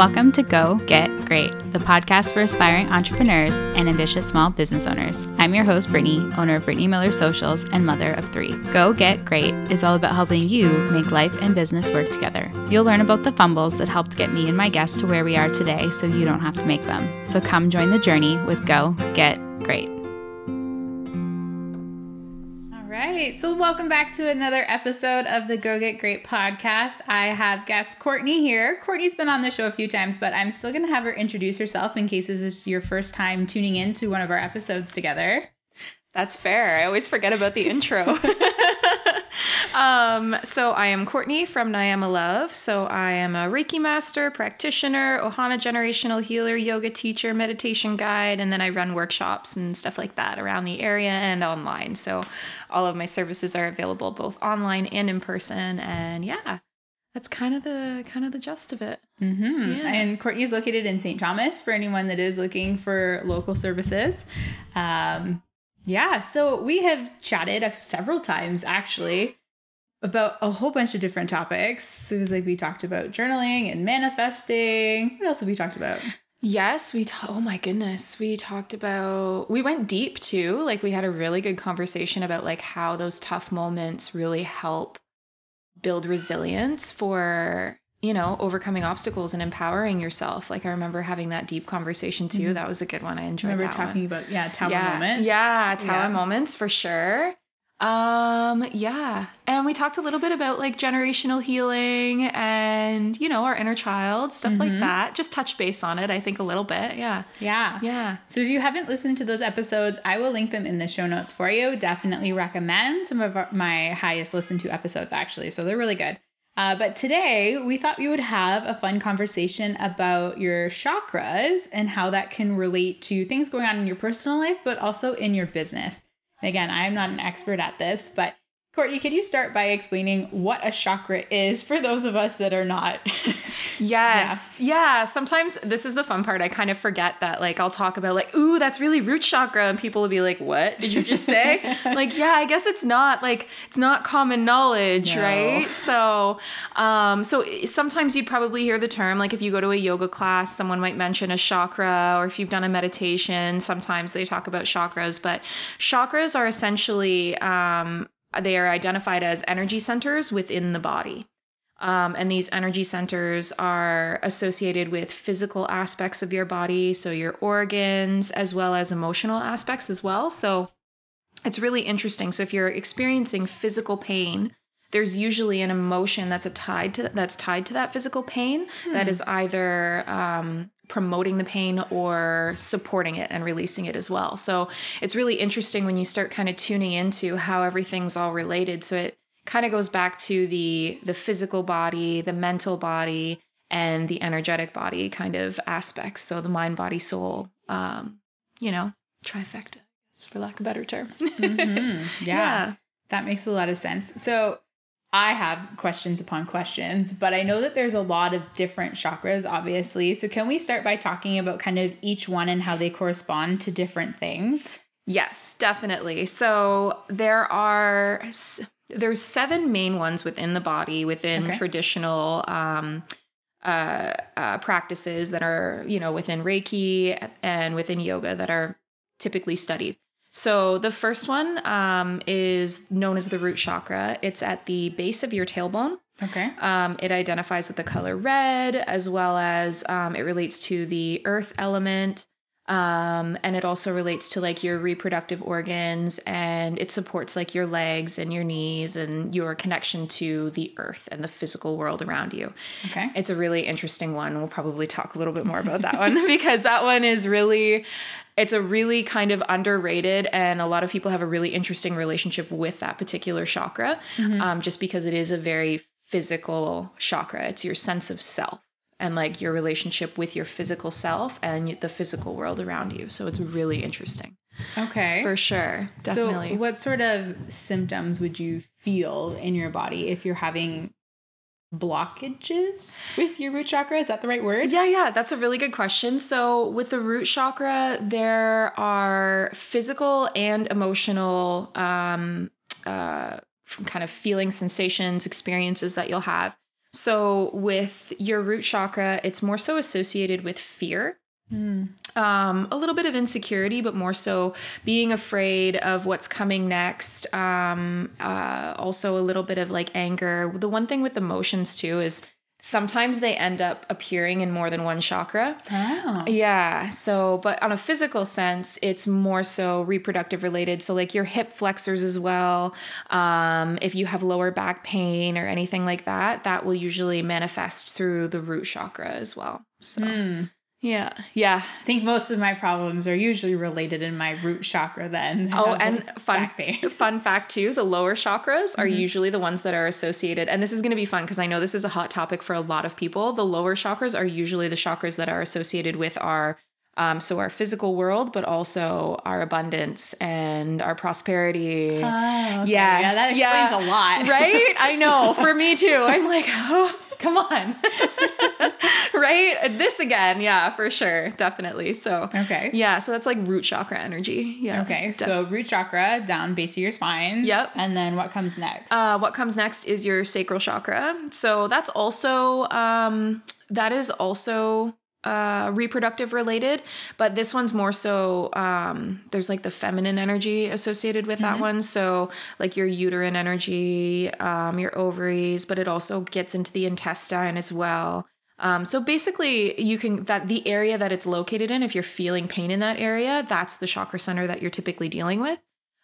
Welcome to Go Get Great, the podcast for aspiring entrepreneurs and ambitious small business owners. I'm your host, Brittany, owner of Brittany Miller Socials and mother of three. Go Get Great is all about helping you make life and business work together. You'll learn about the fumbles that helped get me and my guests to where we are today so you don't have to make them. So come join the journey with Go Get Great. Right. So, welcome back to another episode of the Go Get Great podcast. I have guest Kourtney here. Kourtney's been on the show a few times, but I'm still going to have her introduce herself in case this is your first time tuning in to one of our episodes together. That's fair. I always forget about the intro. um, so I am Kourtney from Niyama Love. So I am a Reiki master, practitioner, Ohana generational healer, yoga teacher, meditation guide, and then I run workshops and stuff like that around the area and online. So all of my services are available both online and in person. And yeah, that's kind of the kind of the gist of it. Mm-hmm. Yeah. And Kourtney is located in St. Thomas for anyone that is looking for local services. Um, yeah, so we have chatted several times actually about a whole bunch of different topics. It was like we talked about journaling and manifesting. What else have we talked about? Yes, we ta- oh my goodness, we talked about we went deep too. Like we had a really good conversation about like how those tough moments really help build resilience for you know, overcoming obstacles and empowering yourself. Like I remember having that deep conversation too. Mm-hmm. That was a good one. I enjoyed. Remember talking one. about yeah tower yeah, moments. Yeah, tower yeah. moments for sure. Um, yeah. And we talked a little bit about like generational healing and, you know, our inner child, stuff mm-hmm. like that. Just touch base on it, I think, a little bit. Yeah. Yeah. Yeah. So if you haven't listened to those episodes, I will link them in the show notes for you. Definitely recommend some of our, my highest listened to episodes, actually. So they're really good. Uh, but today, we thought we would have a fun conversation about your chakras and how that can relate to things going on in your personal life, but also in your business. Again, I am not an expert at this, but Kourtney, can you start by explaining what a chakra is for those of us that are not? yes. Yeah. yeah. Sometimes this is the fun part. I kind of forget that, like, I'll talk about, like, ooh, that's really root chakra. And people will be like, what did you just say? like, yeah, I guess it's not, like, it's not common knowledge, no. right? So, um, so sometimes you'd probably hear the term, like, if you go to a yoga class, someone might mention a chakra, or if you've done a meditation, sometimes they talk about chakras. But chakras are essentially, um, they are identified as energy centers within the body. Um, and these energy centers are associated with physical aspects of your body, so your organs, as well as emotional aspects as well. So it's really interesting. So if you're experiencing physical pain, there's usually an emotion that's a tied to that's tied to that physical pain hmm. that is either um, promoting the pain or supporting it and releasing it as well. So it's really interesting when you start kind of tuning into how everything's all related. So it kind of goes back to the the physical body, the mental body, and the energetic body kind of aspects. So the mind, body, soul, um, you know, trifecta, for lack of a better term. mm-hmm. yeah. yeah. That makes a lot of sense. So I have questions upon questions, but I know that there's a lot of different chakras, obviously. So, can we start by talking about kind of each one and how they correspond to different things? Yes, definitely. So, there are there's seven main ones within the body within okay. traditional um, uh, uh, practices that are you know within Reiki and within yoga that are typically studied. So the first one um, is known as the root chakra. It's at the base of your tailbone. Okay. Um, it identifies with the color red, as well as um, it relates to the earth element. Um, and it also relates to like your reproductive organs and it supports like your legs and your knees and your connection to the earth and the physical world around you. Okay. It's a really interesting one. We'll probably talk a little bit more about that one because that one is really it's a really kind of underrated and a lot of people have a really interesting relationship with that particular chakra mm-hmm. um, just because it is a very physical chakra it's your sense of self and like your relationship with your physical self and the physical world around you so it's really interesting okay for sure definitely so what sort of symptoms would you feel in your body if you're having blockages with your root chakra? Is that the right word? Yeah, yeah, that's a really good question. So, with the root chakra, there are physical and emotional um, uh, kind of feeling sensations, experiences that you'll have. So with your root chakra, it's more so associated with fear. Mm. Um, a little bit of insecurity, but more so being afraid of what's coming next. Um, uh, also, a little bit of like anger. The one thing with emotions too is sometimes they end up appearing in more than one chakra. Oh. Yeah. So, but on a physical sense, it's more so reproductive related. So, like your hip flexors as well. Um, if you have lower back pain or anything like that, that will usually manifest through the root chakra as well. So, mm. Yeah. Yeah. I think most of my problems are usually related in my root chakra then. Oh, and fun fun fact too, the lower chakras are mm-hmm. usually the ones that are associated and this is going to be fun because I know this is a hot topic for a lot of people. The lower chakras are usually the chakras that are associated with our um, so our physical world, but also our abundance and our prosperity. Oh, okay. yes. Yeah, that explains yeah. a lot. right? I know. For me too. I'm like, oh, come on. Right? This again, yeah, for sure. Definitely. So Okay. Yeah. So that's like root chakra energy. Yeah. Okay. So root chakra down base of your spine. Yep. And then what comes next? Uh, what comes next is your sacral chakra. So that's also um that is also uh reproductive related but this one's more so um there's like the feminine energy associated with mm-hmm. that one so like your uterine energy um your ovaries but it also gets into the intestine as well um, so basically you can that the area that it's located in if you're feeling pain in that area that's the chakra center that you're typically dealing with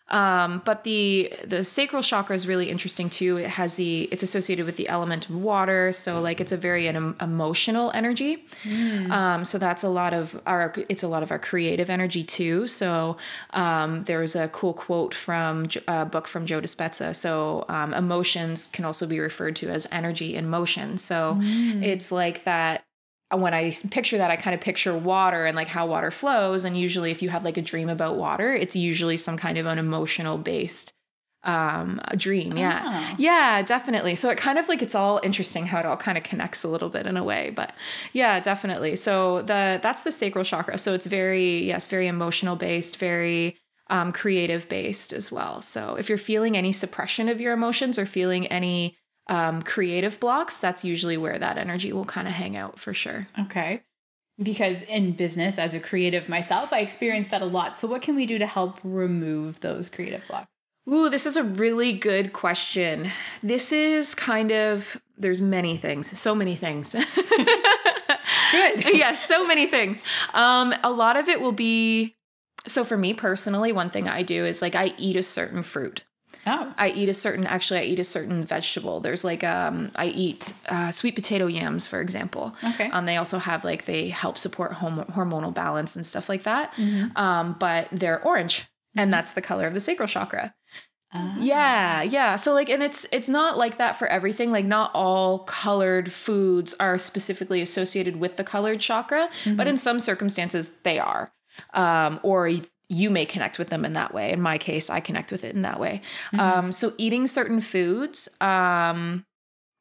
um, but the the sacral chakra is really interesting too. It has the it's associated with the element of water, so like it's a very an emotional energy. Mm. Um, so that's a lot of our it's a lot of our creative energy too. So um, there's a cool quote from a book from Joe Dispenza. So um, emotions can also be referred to as energy in motion. So mm. it's like that when I picture that, I kind of picture water and like how water flows. And usually, if you have like a dream about water, it's usually some kind of an emotional based um dream yeah oh. yeah definitely so it kind of like it's all interesting how it all kind of connects a little bit in a way but yeah definitely so the that's the sacral chakra so it's very yes very emotional based very um creative based as well so if you're feeling any suppression of your emotions or feeling any um, creative blocks, that's usually where that energy will kind of hang out for sure. Okay. Because in business, as a creative myself, I experience that a lot. So, what can we do to help remove those creative blocks? Ooh, this is a really good question. This is kind of, there's many things, so many things. good. yes, so many things. Um, a lot of it will be, so for me personally, one thing I do is like I eat a certain fruit. Oh. I eat a certain actually I eat a certain vegetable. There's like um I eat uh, sweet potato yams for example. Okay. Um they also have like they help support hom- hormonal balance and stuff like that. Mm-hmm. Um but they're orange mm-hmm. and that's the color of the sacral chakra. Uh-huh. Yeah, yeah. So like and it's it's not like that for everything. Like not all colored foods are specifically associated with the colored chakra, mm-hmm. but in some circumstances they are. Um or you may connect with them in that way. In my case, I connect with it in that way. Mm-hmm. Um, so eating certain foods, um,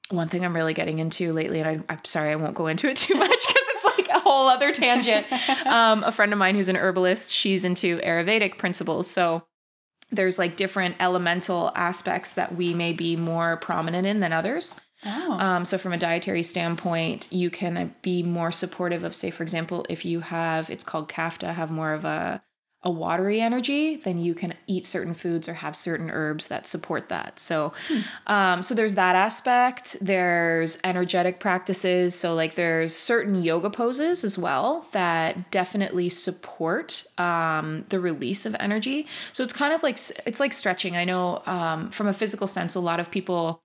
one thing I'm really getting into lately, and I, am sorry, I won't go into it too much because it's like a whole other tangent. um, a friend of mine who's an herbalist, she's into Ayurvedic principles. So there's like different elemental aspects that we may be more prominent in than others. Oh. Um, so from a dietary standpoint, you can be more supportive of, say, for example, if you have, it's called kapha, have more of a a watery energy, then you can eat certain foods or have certain herbs that support that. So, hmm. um, so there's that aspect. There's energetic practices. So, like, there's certain yoga poses as well that definitely support um, the release of energy. So it's kind of like it's like stretching. I know um, from a physical sense, a lot of people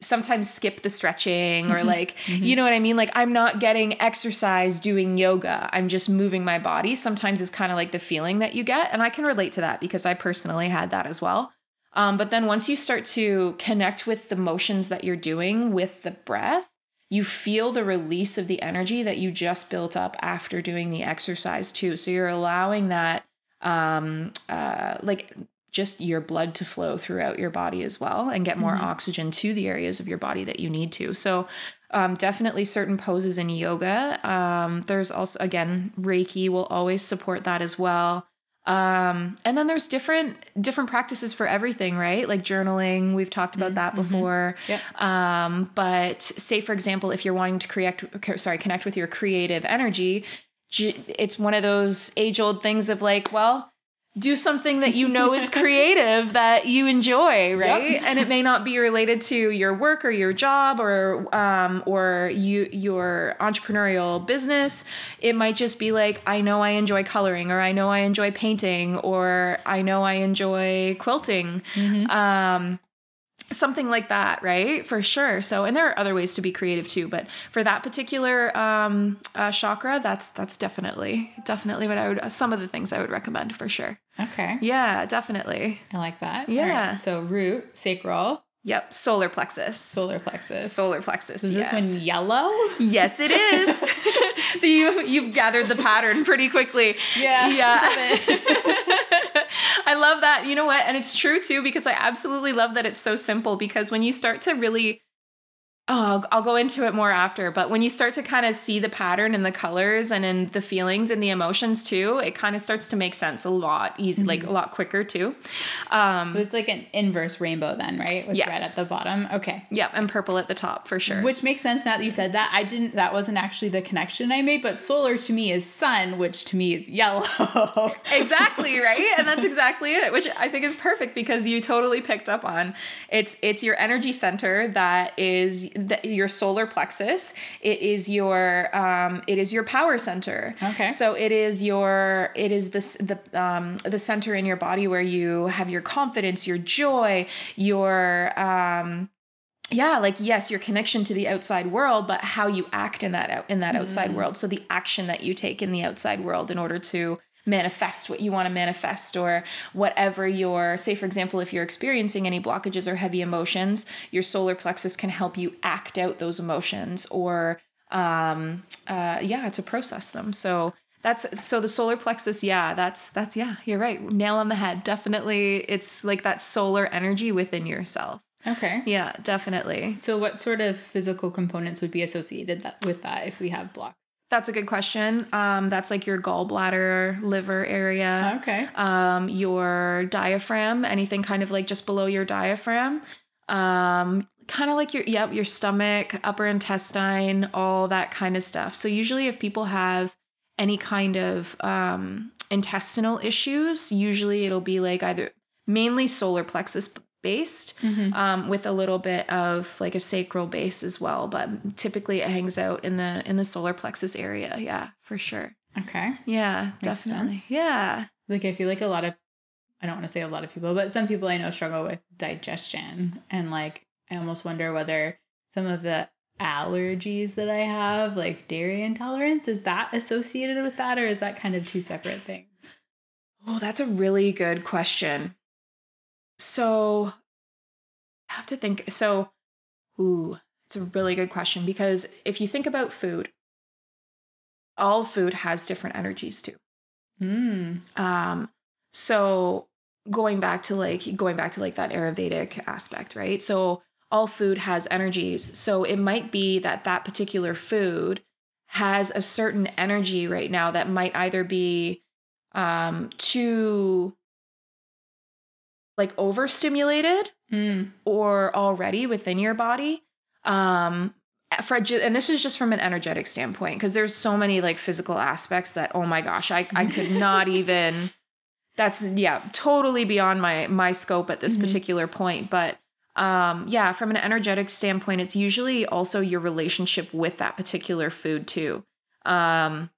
sometimes skip the stretching or like mm-hmm. you know what i mean? Like i'm not getting exercise doing yoga. I'm just moving my body. Sometimes is kind of like the feeling that you get and i can relate to that because i personally had that as well. Um, but then once you start to connect with the motions that you're doing with the breath you feel the release of the energy that you just built up after doing the exercise too. So you're allowing that um uh like just your blood to flow throughout your body as well and get more mm-hmm. oxygen to the areas of your body that you need to. So, um, definitely certain poses in yoga. Um, there's also, again, Reiki will always support that as well. Um, and then there's different different practices for everything, right? Like journaling, we've talked about that Mm-hmm. before. Yep. Um, but say for example, if you're wanting to create, sorry, connect with your creative energy, it's one of those age old things of like, well, do something that you know is creative that you enjoy, right? Yep. And it may not be related to your work or your job or um, or you your entrepreneurial business. It might just be like, I know I enjoy coloring, or I know I enjoy painting, or I know I enjoy quilting. Um, something like that right for sure so and there are other ways to be creative too but for that particular um uh, chakra that's that's definitely definitely what i would some of the things i would recommend for sure Okay. yeah definitely I like that. Yeah. Right, So root, sacral, yep solar plexus solar plexus. solar plexus Is this yes. one yellow? yes it is you you've gathered the pattern pretty quickly Yeah. yeah I love that. You know what? And it's true too, because I absolutely love that it's so simple. Because when you start to really, oh, I'll, I'll go into it more after, but when you start to kind of see the pattern and the colors and in the feelings and the emotions too, it kind of starts to make sense a lot easy, like a lot quicker too. Um, So it's like an inverse rainbow then, right? With Yes. red at the bottom. Okay. Yep. and purple at the top for sure. Which makes sense now that you said that. I didn't that wasn't actually the connection I made, but solar to me is sun, which to me is yellow. exactly right and that's exactly it which i think is perfect because you totally picked up on it's it's your energy center that is the, your solar plexus it is your um it is your power center. Okay. so it is your it is this the um the center in your body where you have your confidence your joy your um yeah like yes your connection to the outside world but how you act in that out in that outside world. So the action that you take in the outside world in order to manifest what you want to manifest or whatever your say for example if you're experiencing any blockages or heavy emotions your solar plexus can help you act out those emotions or um uh yeah to process them so that's so the solar plexus yeah that's that's yeah you're right nail on the head definitely it's like that solar energy within yourself okay. yeah, definitely. So what sort of physical components would be associated that, with that if we have blocks? That's a good question. Um, that's like your gallbladder, liver area, Okay. um, your diaphragm, anything kind of like just below your diaphragm. Um, kind of like your yep, your stomach, upper intestine, all that kind of stuff. So usually if people have any kind of um intestinal issues, usually it'll be like either mainly solar plexus based Mhm. um, with a little bit of like a sacral base as well but typically it hangs out in the in the solar plexus area yeah for sure Okay. yeah Makes definitely sense. yeah Like I feel like a lot of I don't want to say a lot of people, but some people I know struggle with digestion and like I almost wonder whether some of the allergies that I have, like dairy intolerance, is that associated with that or is that kind of two separate things? oh that's a really good question so i have to think so ooh it's a really good question because if you think about food all food has different energies too Hmm. Um, so going back to like going back to like that Ayurvedic aspect, right? So all food has energies. So it might be that that particular food has a certain energy right now that might either be um too like overstimulated Hmm. or already within your body um and this is just from an energetic standpoint because there's so many like physical aspects that oh my gosh i i could not even that's yeah totally beyond my my scope at this Mhm. particular point but um yeah from an energetic standpoint it's usually also your relationship with that particular food too um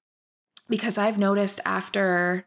because i've noticed after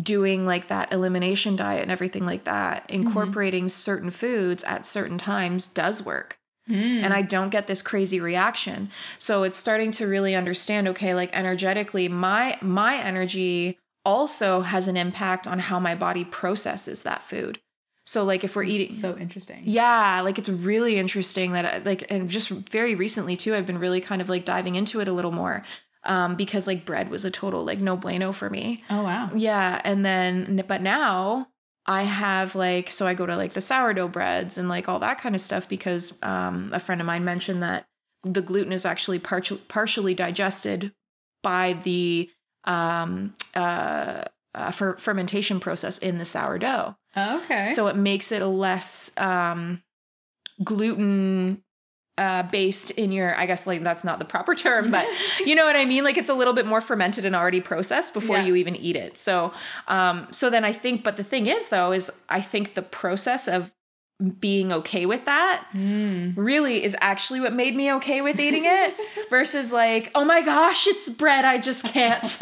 doing like that elimination diet and everything like that incorporating certain foods at certain times does work Hmm. and I don't get this crazy reaction. So it's starting to really understand okay like energetically my my energy also has an impact on how my body processes that food. So like if we're eating so interesting. yeah, like it's really interesting that I, like and just very recently too I've been really kind of like diving into it a little more um because like bread was a total like no bueno for me. Oh wow. Yeah, and then but now I have like so I go to like the sourdough breads and like all that kind of stuff because um a friend of mine mentioned that the gluten is actually partial, partially digested by the um uh uh, fer- fermentation process in the sourdough. Okay. So it makes it a less um, gluten uh, based in your, I guess like that's not the proper term, but you know what I mean? Like it's a little bit more fermented and already processed before Yeah. you even eat it. So, um, so then I think, but the thing is though, is I think the process of being okay with that Mm. really is actually what made me okay with eating it versus like, oh my gosh, it's bread. I just can't.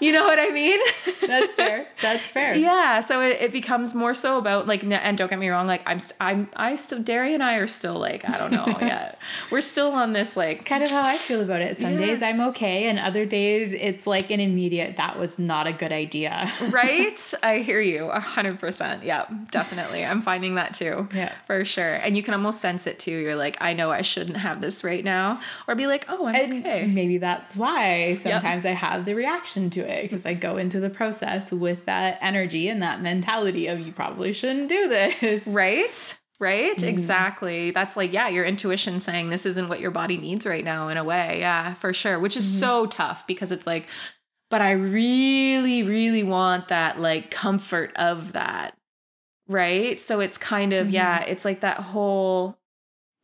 You know what I mean? That's fair. That's fair. yeah. So it, it becomes more so about like, and don't get me wrong, like I'm, I'm, I still, dairy and I are still like, I don't know yet. We're still on this like, Kind of how I feel about it. Some Yeah. days I'm okay, and other days it's like an immediate, that was not a good idea. right? I hear you a hundred percent. Yeah, definitely. I'm finding that too. Yeah. For sure. And you can almost sense it too. You're like, I know I shouldn't have this right now. Or be like, oh, I'm And okay. maybe that's why sometimes I have the reaction to it because I go into the process with that energy and that mentality of you probably shouldn't do this. Right? Right? Mm-hmm. Exactly. That's like, yeah, your intuition saying this isn't what your body needs right now in a way. Yeah, for sure. Which is mm-hmm. so tough because it's like, but I really, really want that like comfort of that. Right. So it's kind of, yeah, it's like that whole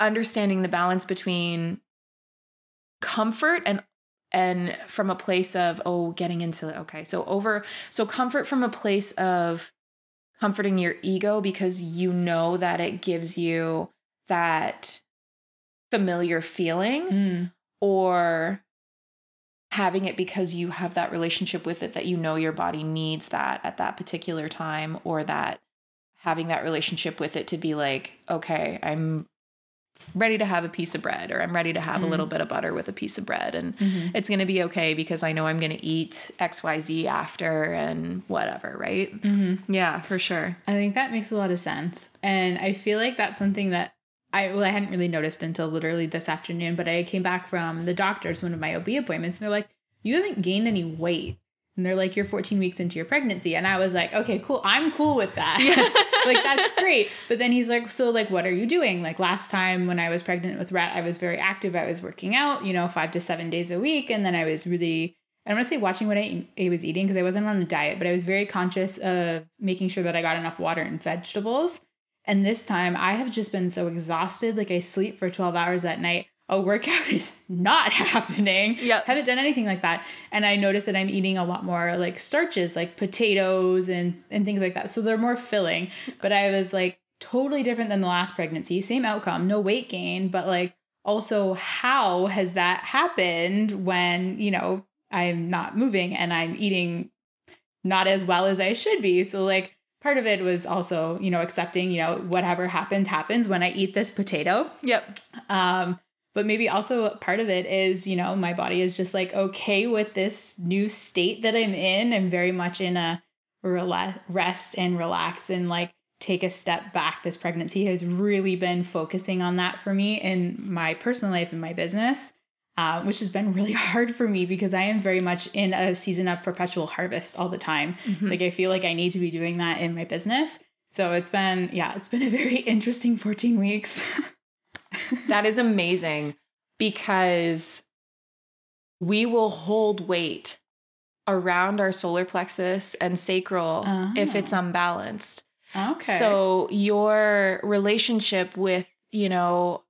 understanding the balance between comfort and and from a place of oh getting into it. okay so over so comfort from a place of comforting your ego because you know that it gives you that familiar feeling Mm. or having it because you have that relationship with it that you know your body needs that at that particular time or that having that relationship with it to be like okay i'm ready to have a piece of bread or i'm ready to have a little bit of butter with a piece of bread and Mhm. it's going to be okay because i know i'm going to eat xyz after and whatever right Mhm. yeah for sure I think that makes a lot of sense. And I feel like that's something that I well, I hadn't really noticed until literally this afternoon, but I came back from the doctor's one of my OB appointments, and they're like, You haven't gained any weight. And they're like, You're 14 weeks into your pregnancy. And I was like, Okay, cool. I'm cool with that. like that's great. But then he's like, So like what are you doing? Like last time when I was pregnant with Rat, I was very active. I was working out, you know, five to seven days a week. And then I was really I don't want to say watching what I, I was eating because I wasn't on a diet, but I was very conscious of making sure that I got enough water and vegetables. And this time I have just been so exhausted. Like I sleep for 12 hours at night. A workout is not happening. Yep. Haven't done anything like that. And I noticed that I'm eating a lot more like starches, like potatoes and, and things like that. So they're more filling. But I was like totally different than the last pregnancy. Same outcome, no weight gain, but like also how has that happened when, you know, I'm not moving and I'm eating not as well as I should be. So like part of it was also, you know, accepting, you know, whatever happens happens when I eat this potato. yep Um but maybe also part of it is, you know, my body is just like okay with this new state that I'm in. I'm very much in a rela- rest and relax and like take a step back. This pregnancy has really been focusing on that for me in my personal life and my business, uh, which has been really hard for me because I am very much in a season of perpetual harvest all the time. Like I feel like I need to be doing that in my business. So it's been, yeah, it's been a very interesting 14 weeks. That is amazing because we will hold weight around our solar plexus and sacral if it's Oh. unbalanced. okay. So your relationship with, you know,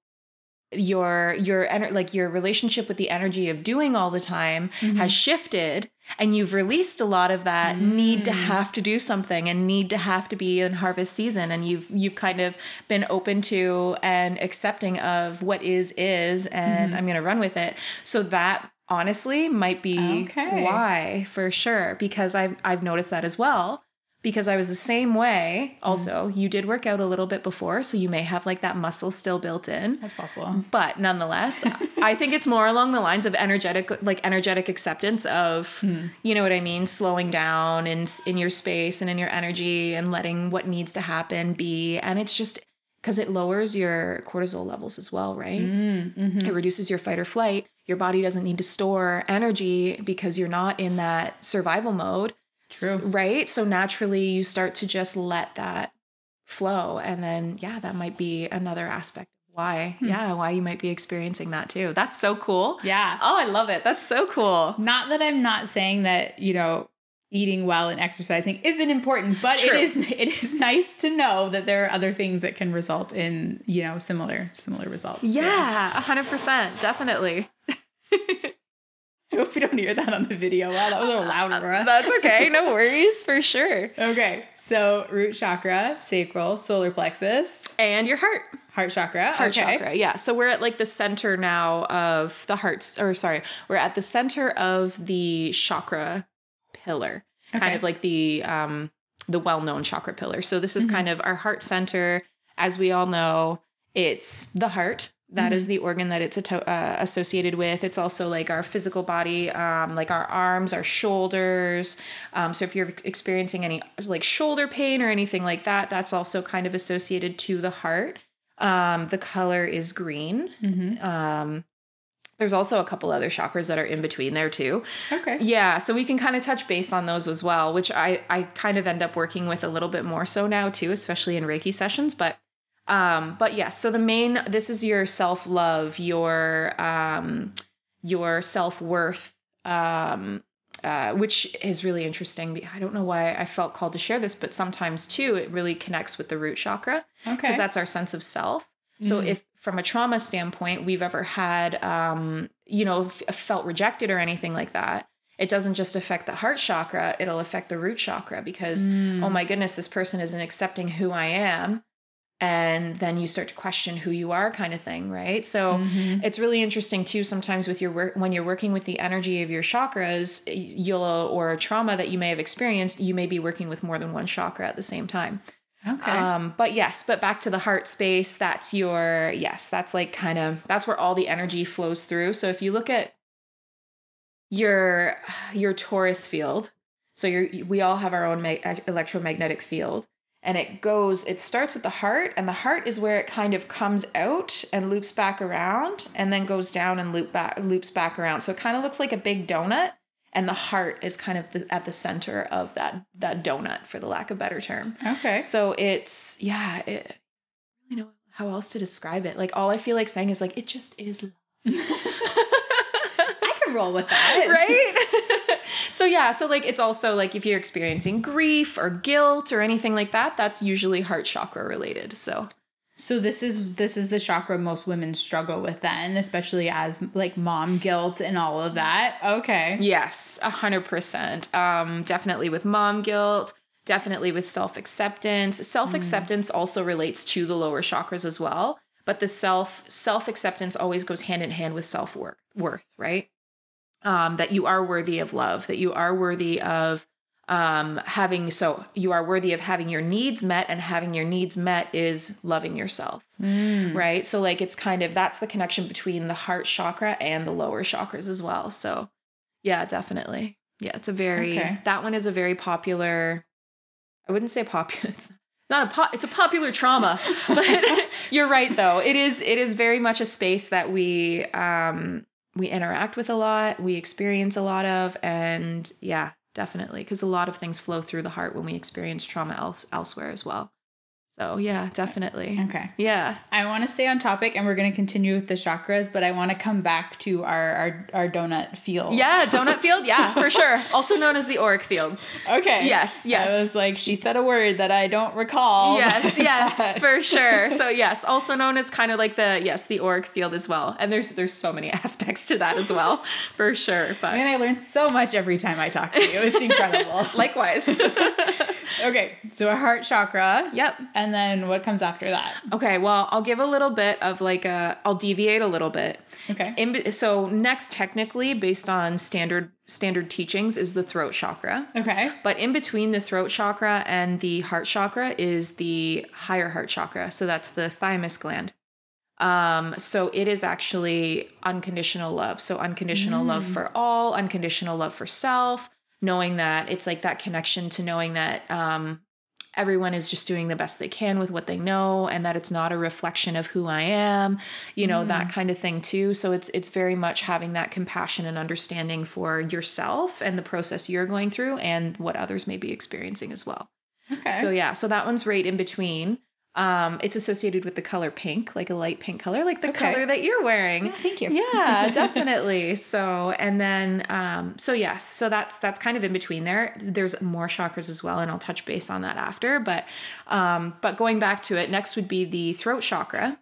your your ener- like your relationship with the energy of doing all the time has mm-hmm. shifted and you've released a lot of that need to Mm. have to do something and need to have to be in harvest season and you've you've kind of been open to and accepting of what is is and I'm going to run with it so that honestly might be Okay. why for sure because I've I've noticed that as well because I was the same way mm-hmm. also. You did work out a little bit before so you may have like that muscle still built in. That's possible. but nonetheless i think it's more along the lines of energetic like energetic acceptance of hmm. you know what i mean slowing down in in your space and in your energy and letting what needs to happen be. And it's just because it lowers your cortisol levels as well right? Mm, mm-hmm. it reduces your fight or flight. Your body doesn't need to store energy because you're not in that survival mode True. right so naturally you start to just let that flow and then yeah that might be another aspect of why hmm. yeah why you might be experiencing that too that's so cool Yeah. oh i love it that's so cool Not that I'm not saying that, you know, eating well and exercising isn't important, but True. it is it is nice to know that there are other things that can result in, you know, similar similar results. Yeah, a hundred percent. Definitely. Hope you don't hear that on the video. Wow, that was a little loud, Laura. That's okay. No worries, for sure. Okay, so root chakra, sacral, solar plexus, and your heart. Heart chakra. Heart okay. chakra. Yeah. So we're at like the center now of the hearts, or sorry, we're at the center of the chakra pillar, okay. kind of like the um the well-known chakra pillar. So this is mm-hmm. kind of our heart center. As we all know, it's the heart. That mm-hmm. is the organ that it's uh, associated with. It's also like our physical body, um, like our arms, our shoulders. Um, so if you're experiencing any like shoulder pain or anything like that, that's also kind of associated to the heart. Um, the color is green. Mm-hmm. Um, there's also a couple other chakras that are in between there too. Okay. Yeah, so we can kind of touch base on those as well, which I I kind of end up working with a little bit more so now too, especially in Reiki sessions. But um, but yes, yeah, so the main this is your self love, your um, your self worth, um, uh, which is really interesting. I don't know why I felt called to share this, but sometimes too, it really connects with the root chakra. Okay. Because that's our sense of self. So mm. if from a trauma standpoint we've ever had um, you know f- felt rejected or anything like that it doesn't just affect the heart chakra it'll affect the root chakra because mm. oh my goodness this person isn't accepting who i am and then you start to question who you are kind of thing right so mm-hmm. it's really interesting too sometimes with your work when you're working with the energy of your chakras you'll or trauma that you may have experienced you may be working with more than one chakra at the same time Okay. Um, but yes, but back to the heart space, that's your, yes, that's like kind of, that's where all the energy flows through. So if you look at your, your torus field, so you're, we all have our own mag- electromagnetic field and it goes, it starts at the heart and the heart is where it kind of comes out and loops back around and then goes down and loop back, loops back around. So it kind of looks like a big donut and the heart is kind of the, at the center of that that donut for the lack of better term. Okay. So it's yeah it, you know how else to describe it. Like all i feel like saying is like it just is i can roll with that. Right so yeah so like it's also like if you're experiencing grief or guilt or anything like that that's usually heart chakra related so so this is this is the chakra most women struggle with then, especially as like mom guilt and all of that. Okay. Yes, a hundred percent. Um, definitely with mom guilt, definitely with self-acceptance. Self-acceptance mm. also relates to the lower chakras as well. But the self self-acceptance always goes hand in hand with self-worth worth, right? Um, that you are worthy of love, that you are worthy of um, having so you are worthy of having your needs met and having your needs met is loving yourself mm. right so like it's kind of that's the connection between the heart chakra and the lower chakras as well so yeah definitely yeah it's a very okay. that one is a very popular i wouldn't say popular it's not a po- it's a popular trauma but you're right though it is it is very much a space that we um we interact with a lot we experience a lot of and yeah definitely because a lot of things flow through the heart when we experience trauma else, elsewhere as well so yeah, definitely. Okay. Yeah. I want to stay on topic and we're going to continue with the chakras, but I want to come back to our our, our donut field. Yeah, donut field. Yeah, for sure. Also known as the auric field. Okay. Yes, yes. I was like, she said a word that I don't recall. Yes, yes, for sure. So yes, also known as kind of like the yes, the auric field as well. And there's there's so many aspects to that as well, for sure. But man, I learn so much every time I talk to you. It's incredible. Likewise. okay, so a heart chakra. Yep. And and then what comes after that? Okay, well, I'll give a little bit of like a, I'll deviate a little bit. Okay. In, so next, technically, based on standard standard teachings, is the throat chakra. Okay. But in between the throat chakra and the heart chakra is the higher heart chakra. So that's the thymus gland. Um, so it is actually unconditional love. So unconditional mm. love for all, unconditional love for self, knowing that it's like that connection to knowing that um, everyone is just doing the best they can with what they know and that it's not a reflection of who I am, you know, mm. that kind of thing too. So it's it's very much having that compassion and understanding for yourself and the process you're going through and what others may be experiencing as well. Okay. So yeah, so that one's right in between. Um, it's associated with the color pink, like a light pink color, like the Okay. color that you're wearing. Yeah, thank you. Yeah, definitely. So, and then, um, so yes, so that's that's kind of in between there. There's more chakras as well, and I'll touch base on that after. But, um, but going back to it, next would be the throat chakra.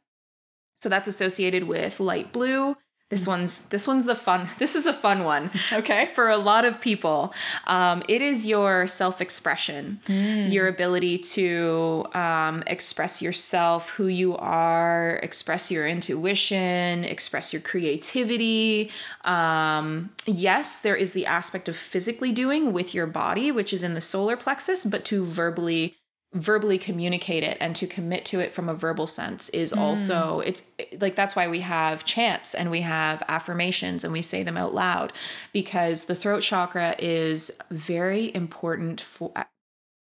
So that's associated with light blue. This one's this one's the fun. This is a fun one Okay. for a lot of people. Um, it is your self expression, your ability to um, express yourself, who you are, express your intuition, express your creativity. Um, yes, there is the aspect of physically doing with your body, which is in the solar plexus, but to verbally verbally communicate it and to commit to it from a verbal sense is mm. also it's like that's why we have chants and we have affirmations and we say them out loud because the throat chakra is very important for uh,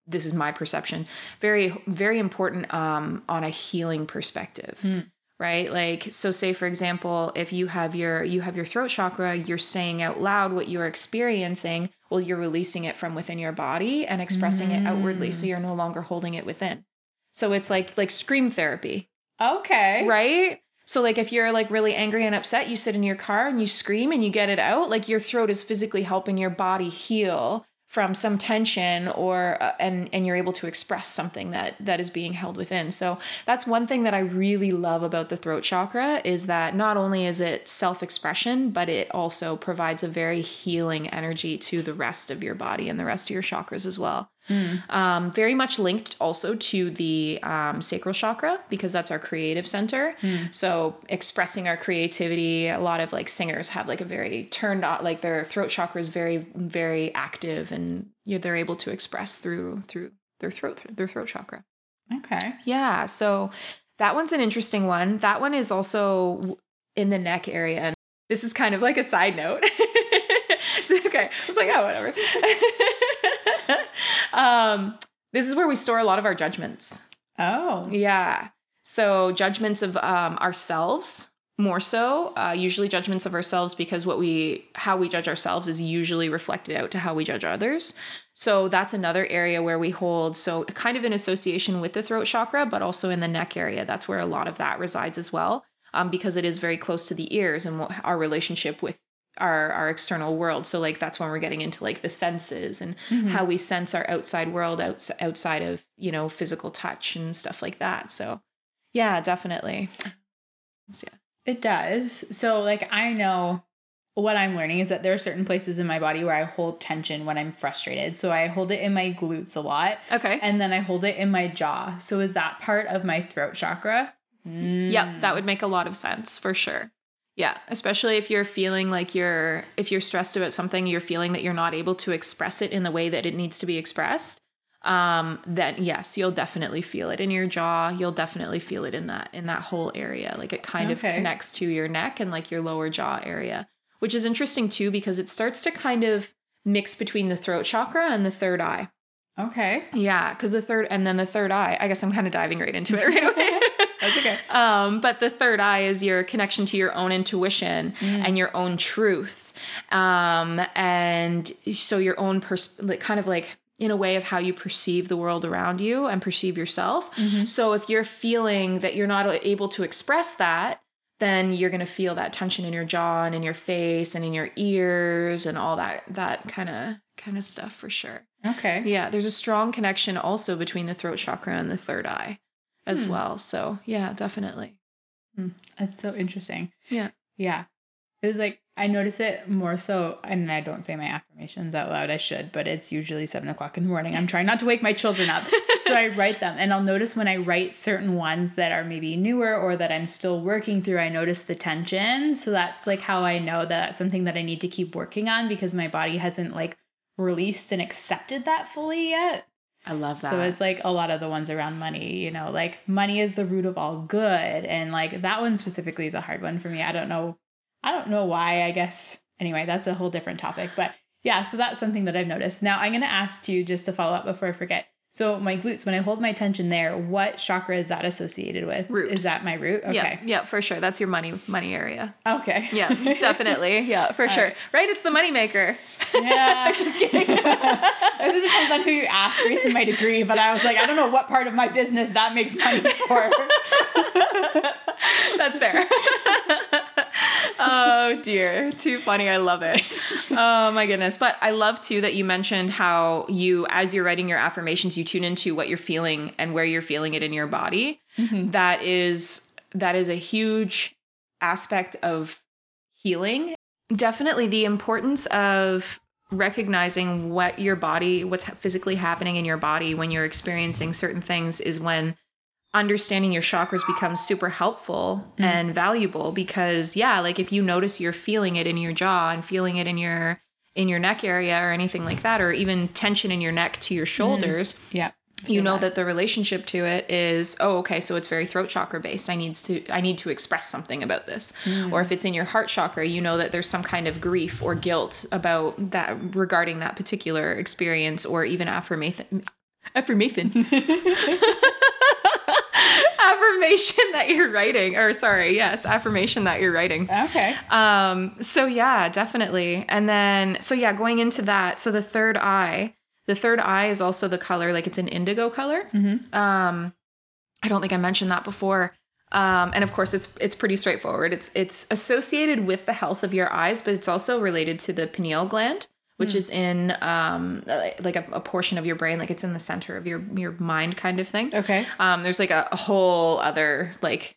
this is my perception very very important um on a healing perspective hmm. Right? Like so say for example if you have your you have your throat chakra you're saying out loud what you're experiencing well you're releasing it from within your body and expressing it outwardly so mm. you're no longer holding it within. So it's like like scream therapy. Okay. right? So like if you're like really angry and upset you sit in your car and you scream and you get it out like your throat is physically helping your body heal from some tension or uh, and and you're able to express something that that is being held within. So that's one thing that i really love about the throat chakra is that not only is it self-expression but it also provides a very healing energy to the rest of your body and the rest of your chakras as well um, very much linked also to the um, sacral chakra because that's our creative center. So expressing our creativity, a lot of like singers have like a very turned on, like their throat chakra is very, very active, and they're able to express through through their throat their throat chakra. Okay. Yeah, so that one's an interesting one. That one is also in the neck area, and this is kind of like a side note. Okay, I was like, oh, whatever. um, this is where we store a lot of our judgments. Oh. Yeah. So judgments of um, ourselves more so uh, usually judgments of ourselves because what we how we judge ourselves is usually reflected out to how we judge others so that's another area where we hold so kind of in association with the throat chakra but also in the neck area that's where a lot of that resides as well um, because it is very close to the ears and what, our relationship with our our external world so like that's when we're getting into like the senses and Mhm. how we sense our outside world outs- outside of you know physical touch and stuff like that so yeah definitely yeah It does. So, like, I know what I'm learning is that there are certain places in my body where I hold tension when I'm frustrated. So, I hold it in my glutes a lot, okay and then I hold it in my jaw. So, is that part of my throat chakra? Yep, that would make a lot of sense for sure. Yeah, especially if you're feeling like you're if you're stressed about something, you're feeling that you're not able to express it in the way that it needs to be expressed. Um, then yes, you'll definitely feel it in your jaw. You'll definitely feel it in that in that whole area. Like it kind Okay. of connects to your neck and like your lower jaw area, which is interesting too because it starts to kind of mix between the throat chakra and the third eye. Okay. Yeah, because the third and then the third eye. I guess I'm kind of diving right into it right away. That's okay. Um, but the third eye is your connection to your own intuition and your own truth. Um, and so your own pers- like kind of like in a way of how you perceive the world around you and perceive yourself. So if you're feeling that you're not able to express that, then you're going to feel that tension in your jaw and in your face and in your ears and all that that kind of kind of stuff for sure. Okay. Yeah, there's a strong connection also between the throat chakra and the third eye as Hmm. well. So, yeah, definitely. That's so interesting. Yeah. Yeah. It's like I notice it more so, and I don't say my affirmations out loud. I should, but it's usually seven o'clock in the morning. I'm trying not to wake my children up, so I write them, and I'll notice when I write certain ones that are maybe newer or that I'm still working through. I notice the tension, so that's like how I know that that's something that I need to keep working on because my body hasn't like released and accepted that fully yet. I love that. So it's like a lot of the ones around money, you know, like money is the root of all good. And like that one specifically is a hard one for me. I don't know. I don't know why, I guess. Anyway, that's a whole different topic. But yeah, so that's something that I've noticed. Now I'm going to ask you just to follow up before I forget. So my glutes, when I hold my tension there, what chakra is that associated with? Root. Is that my root? Okay. Yeah, yeah, for sure. That's your money money area. Okay. Yeah, definitely. Yeah, for sure. right. Right. It's the money maker. Yeah, just kidding. it just depends on who you ask based on my degree, but I was like, I don't know what part of my business that makes money for. That's fair. Oh dear, too funny. I love it. Oh my goodness. But I love too that you mentioned how you, as you're writing your affirmations, you tune into what you're feeling and where you're feeling it in your body. Mm-hmm. That is that is a huge aspect of healing. Definitely the importance of recognizing what your body, what's physically happening in your body when you're experiencing certain things is when understanding your chakras becomes super helpful and valuable because yeah like if you notice you're feeling it in your jaw and feeling it in your in your neck area or anything like that or even tension in your neck to your shoulders Yeah. you know that. the relationship to it is oh okay so it's very throat chakra based. I need to i need to express something about this. Or if it's in your heart chakra you know that there's some kind of grief or guilt about that regarding that particular experience or even affirmation affirmation affirmation that you're writing or sorry yes affirmation that you're writing. Okay. um so yeah definitely. And then so yeah going into that so the third eye the third eye is also the color like it's an indigo color. Um i don't think i mentioned that before. Um and of course it's it's pretty straightforward. It's it's associated with the health of your eyes but it's also related to the pineal gland which is in um like a, a portion of your brain like it's in the center of your your mind kind of thing Okay. um, there's like a, a whole other like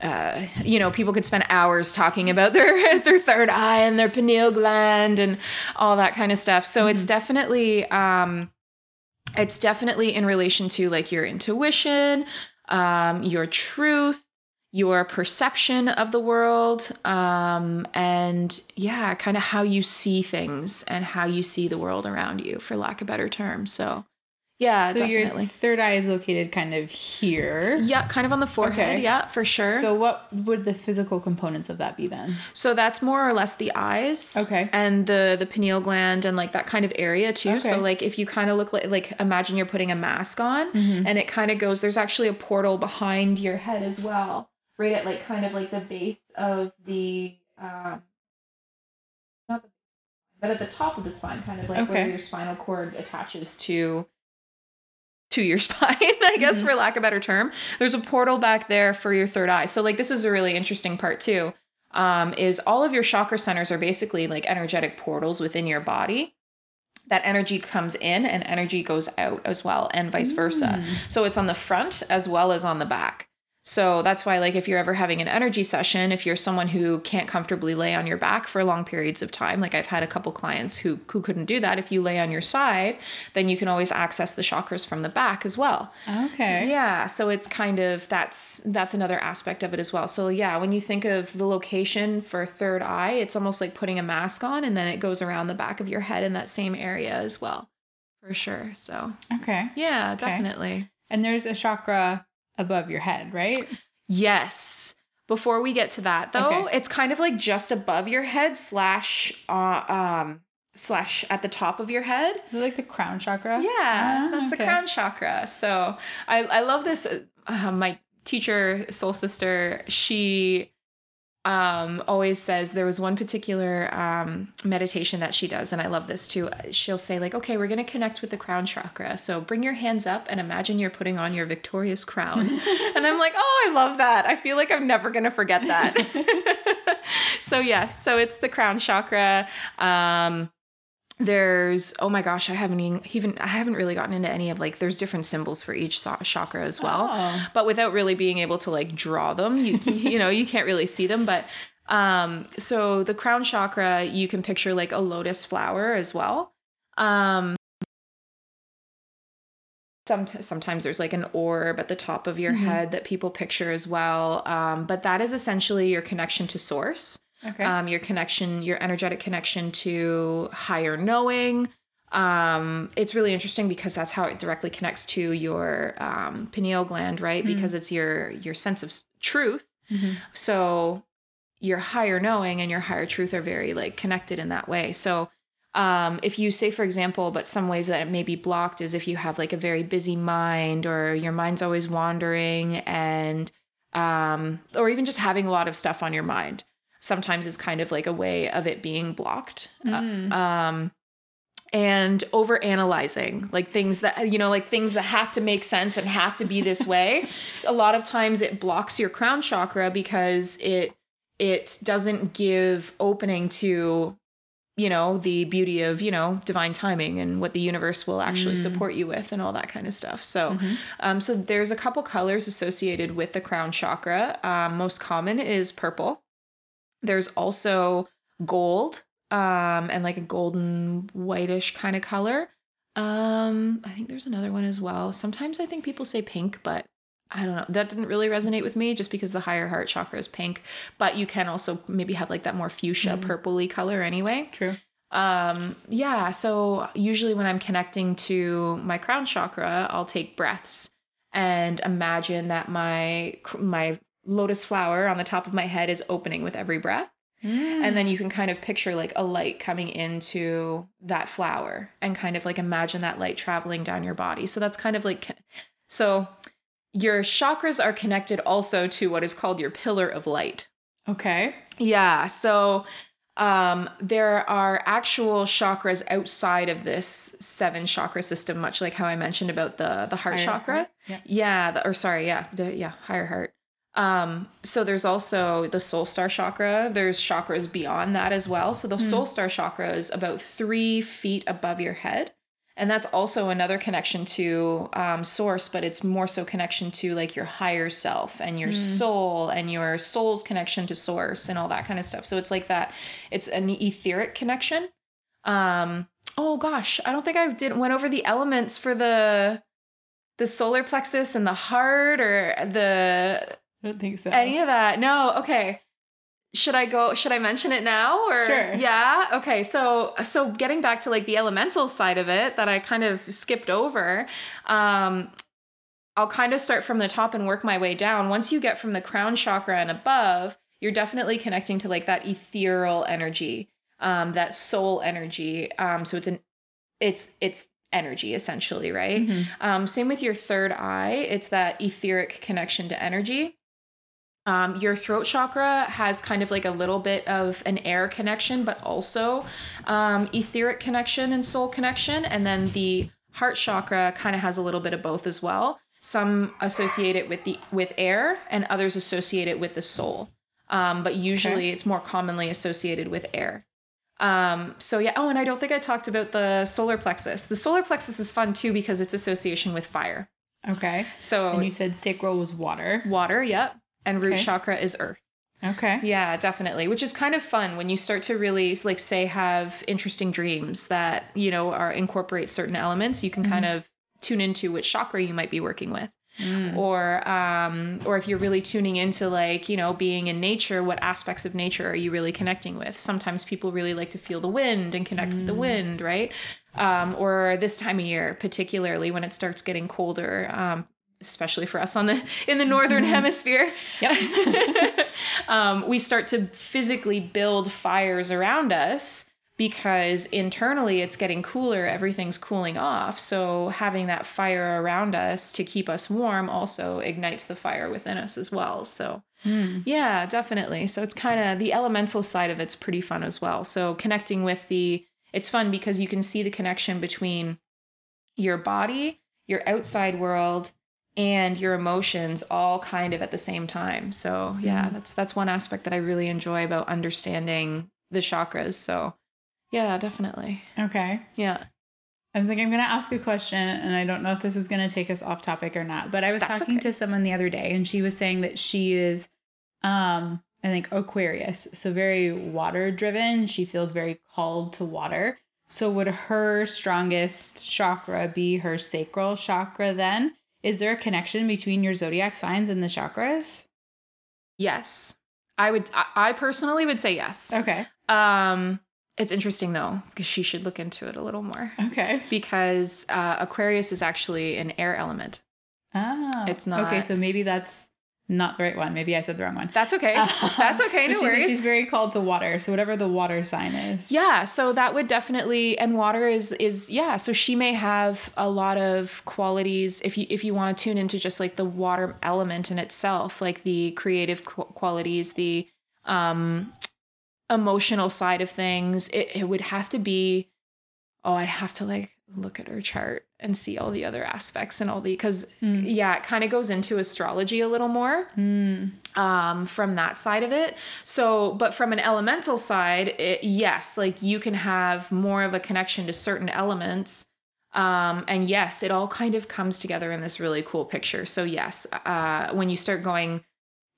uh, you know, people could spend hours talking about their their third eye and their pineal gland and all that kind of stuff. So it's definitely um, it's definitely in relation to like your intuition, um, your truth, your perception of the world, um, and yeah, kind of how you see things and how you see the world around you, for lack of better term. So yeah, so your third eye is located kind of here. Yeah, kind of on the forehead. Okay. Yeah, for sure. So, So what would the physical components of that be then? So that's more or less the eyes. Okay. And the the pineal gland and like that kind of area too. Okay. So like if you kind of look like like imagine you're putting a mask on Mm-hmm. and it kind of goes there's actually a portal behind your head as well. Right at like kind of like the base of the um not the but at the top of the spine, kind of like where your spinal cord attaches to to your spine, I guess for lack of a better term. There's a portal back there for your third eye. So like this is a really interesting part too. Um, is all of your chakra centers are basically like energetic portals within your body. That energy comes in and energy goes out as well, and vice versa. So it's on the front as well as on the back. So that's why, like, if you're ever having an energy session, if you're someone who can't comfortably lay on your back for long periods of time, like I've had a couple clients who who couldn't do that. If you lay on your side, then you can always access the chakras from the back as well. Okay. Yeah, so it's kind of that's that's another aspect of it as well. So yeah, when you think of the location for third eye, it's almost like putting a mask on and then it goes around the back of your head in that same area as well. For sure. So, Okay. yeah, Okay. definitely. And there's a chakra above your head, right? Yes. Before we get to that though, Okay. it's kind of like just above your head slash uh, um slash at the top of your head. Like the crown chakra? Yeah, Ah, that's the crown chakra. So I I love this. Uh, my teacher, soul sister, she um always says there was one particular um meditation that she does and I love this too. She'll say like, "Okay, we're going to connect with the crown chakra. So bring your hands up and imagine you're putting on your victorious crown." and I'm like, "Oh, I love that. I feel like I'm never going to forget that." so yes, so it's the crown chakra. Um there's oh my gosh i haven't even, even i haven't really gotten into any of like there's different symbols for each chakra as well. Oh. but without really being able to like draw them you you know you can't really see them. But um so the crown chakra you can picture like a lotus flower as well. Um some, sometimes there's like an orb at the top of your Mhm. head that people picture as well. Um, but that is essentially your connection to source Okay. um, your connection, your energetic connection to higher knowing. Um, it's really interesting because that's how it directly connects to your um, pineal gland, right? Mm. Because it's your your sense of truth. Mhm. So your higher knowing and your higher truth are very like connected in that way. So um, if you say, for example, but some ways that it may be blocked is if you have like a very busy mind or your mind's always wandering and, um, or even just having a lot of stuff on your mind sometimes is kind of like a way of it being blocked. Mm. Uh, um, and over analyzing like things that you know like things that have to make sense and have to be this way a lot of times it blocks your crown chakra because it it doesn't give opening to you know the beauty of you know divine timing and what the universe will actually Mm. support you with and all that kind of stuff so Mhm. um, so there's a couple colors associated with the crown chakra um, most common is purple there's also gold um, and like a golden whitish kind of color um, i think there's another one as well sometimes i think people say pink but I don't know. That didn't really resonate with me just because the higher heart chakra is pink, but you can also maybe have like that more fuchsia Mhm. purpley color anyway. True. Um yeah, so usually when I'm connecting to my crown chakra, I'll take breaths and imagine that my my lotus flower on the top of my head is opening with every breath. And then you can kind of picture like a light coming into that flower and kind of like imagine that light traveling down your body. So that's kind of like so your chakras are connected also to what is called your pillar of light. okay. Yeah. So um, there are actual chakras outside of this seven chakra system, much like how I mentioned about the the heart Higher chakra. heart, yeah. Yeah. The, or sorry. Yeah. The, yeah. Higher heart. Um, so there's also the soul star chakra. There's chakras beyond that as well. So the Hmm. soul star chakra is about three feet above your head. And that's also another connection to um, source, but it's more so connection to like your higher self and your Mm. soul and your soul's connection to source and all that kind of stuff. So it's like that. It's an etheric connection. Um, oh gosh, I don't think I did went over the elements for the the solar plexus and the heart or the I don't think so. any of that. No, okay. Should I go should I mention it now or Sure. Yeah. Okay. So so getting back to like the elemental side of it that I kind of skipped over, um I'll kind of start from the top and work my way down. Once you get from the crown chakra and above, you're definitely connecting to like that ethereal energy, um, that soul energy. Um, so it's an it's it's energy essentially, right? Mhm. Um, same with your third eye. It's that etheric connection to energy. Um, your throat chakra has kind of like a little bit of an air connection, but also um, etheric connection and soul connection. And then the heart chakra kind of has a little bit of both as well. Some associate it with the with air, and others associate it with the soul. Um, but usually, it's more commonly associated with air. Um, so yeah. Oh, and I don't think I talked about the solar plexus. The solar plexus is fun too because it's association with fire. Okay. So And you said sacral was water. water, yep, and root Okay. chakra is earth. Okay. Yeah, definitely. Which is kind of fun when you start to really like say have interesting dreams that, you know, are incorporate certain elements, you can kind of tune into which chakra you might be working with. Mm. Or um or if you're really tuning into like, you know, being in nature, what aspects of nature are you really connecting with? Sometimes people really like to feel the wind and connect with the wind, right? Um or this time of year, particularly when it starts getting colder, um especially for us on the in the northern hemisphere Yep. um, we start to physically build fires around us because internally it's getting cooler, everything's cooling off. So having that fire around us to keep us warm also ignites the fire within us as well. So Mm. yeah, definitely. So it's kind of the elemental side of it's pretty fun as well. So connecting with the it's fun because you can see the connection between your body, your outside world, and your emotions all kind of at the same time. So yeah, Mm. that's that's one aspect that I really enjoy about understanding the chakras. So yeah, definitely. Okay. Yeah. I think I'm going to ask a question, and I don't know if this is going to take us off topic or not. But I was That's talking okay. to someone the other day, and she was saying that she is, um, I think Aquarius, so very water driven. She feels very called to water. So would her strongest chakra be her sacral chakra? Then is there a connection between your zodiac signs and the chakras? Yes. I would I, personally would say yes. Okay. Um it's interesting though because she should look into it a little more Okay. because uh, Aquarius is actually an air element. Oh, It's not okay. So maybe that's not the right one. Maybe I said the wrong one. That's okay. That's okay. No she's, worries. she's very called to water. So whatever the water sign is. Yeah, so that would definitely and water is is yeah, so she may have a lot of qualities if you if you want to tune into just like the water element in itself, like the creative qu- qualities, the um emotional side of things. It it would have to be oh, I'd have to like look at her chart and see all the other aspects and all the because Mm. yeah it kind of goes into astrology a little more Mm. um, from that side of it. So, but from an elemental side, it, yes, like you can have more of a connection to certain elements. Um, and yes, it all kind of comes together in this really cool picture. So, yes, uh, when you start going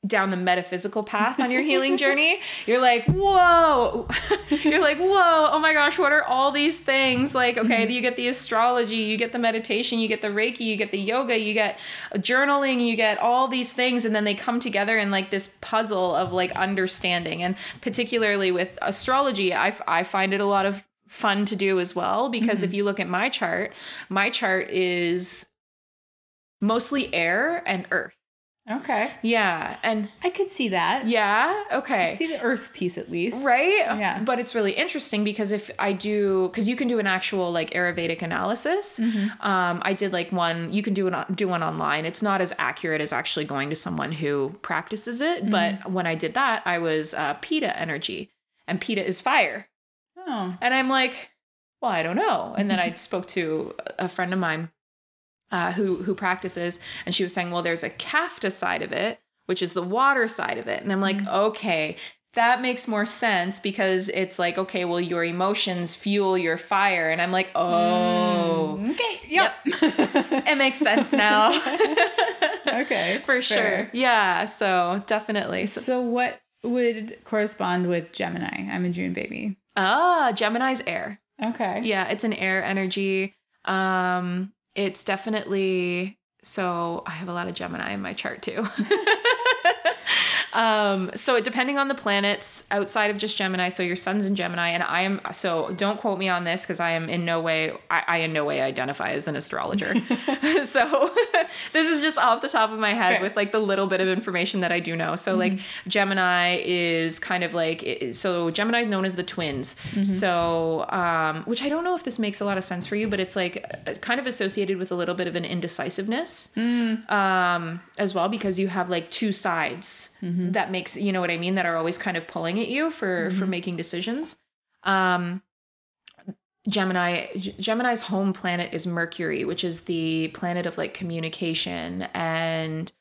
down the metaphysical path on your healing journey, you're like, whoa, you're like, whoa, oh my gosh, what are all these things? Like, okay, mm-hmm. you get the astrology, you get the meditation, you get the Reiki, you get the yoga, you get journaling, you get all these things, and then they come together in like this puzzle of like understanding. And particularly with astrology, I, I find it a lot of fun to do as well because if mm-hmm. you look at my chart, my chart is mostly air and earth. Okay. Yeah. And I could see that. yeah, okay. see the earth piece at least. Right? Yeah. But it's really interesting because if I do, because you can do an actual like Ayurvedic analysis. Mhm. Um, I did like one, you can do an, do one online. It's not as accurate as actually going to someone who practices it. But when I did that, I was uh, Pitta energy and Pitta is fire. Oh. And I'm like, well, I don't know. And then I spoke to a friend of mine uh, who who practices, and she was saying, well, there's a Kapha side of it, which is the water side of it. And I'm like, Mhm. okay, that makes more sense because it's like, okay, well, your emotions fuel your fire. And I'm like, oh, Mm, okay. Yep. it makes sense now. okay. For fair. sure. Yeah. So definitely. So, So what would correspond with Gemini? I'm a June baby. ah, Gemini's air. Okay. Yeah, it's an air energy. Um, it's definitely so I have a lot of Gemini in my chart too. um, so depending on the planets outside of just Gemini, so your sun's in Gemini, and I am so don't quote me on this because I am in no way I, I in no way identify as an astrologer. so this is just off the top of my head Fair. with like the little bit of information that I do know. So like Gemini is kind of like so Gemini is known as the twins. So um, which I don't know if this makes a lot of sense for you, but it's like uh, kind of associated with a little bit of an indecisiveness um, as well because you have like two sides that makes you know what I mean that are always kind of pulling at you for for making decisions. Um, Gemini G- Gemini's home planet is Mercury, which is the planet of like communication and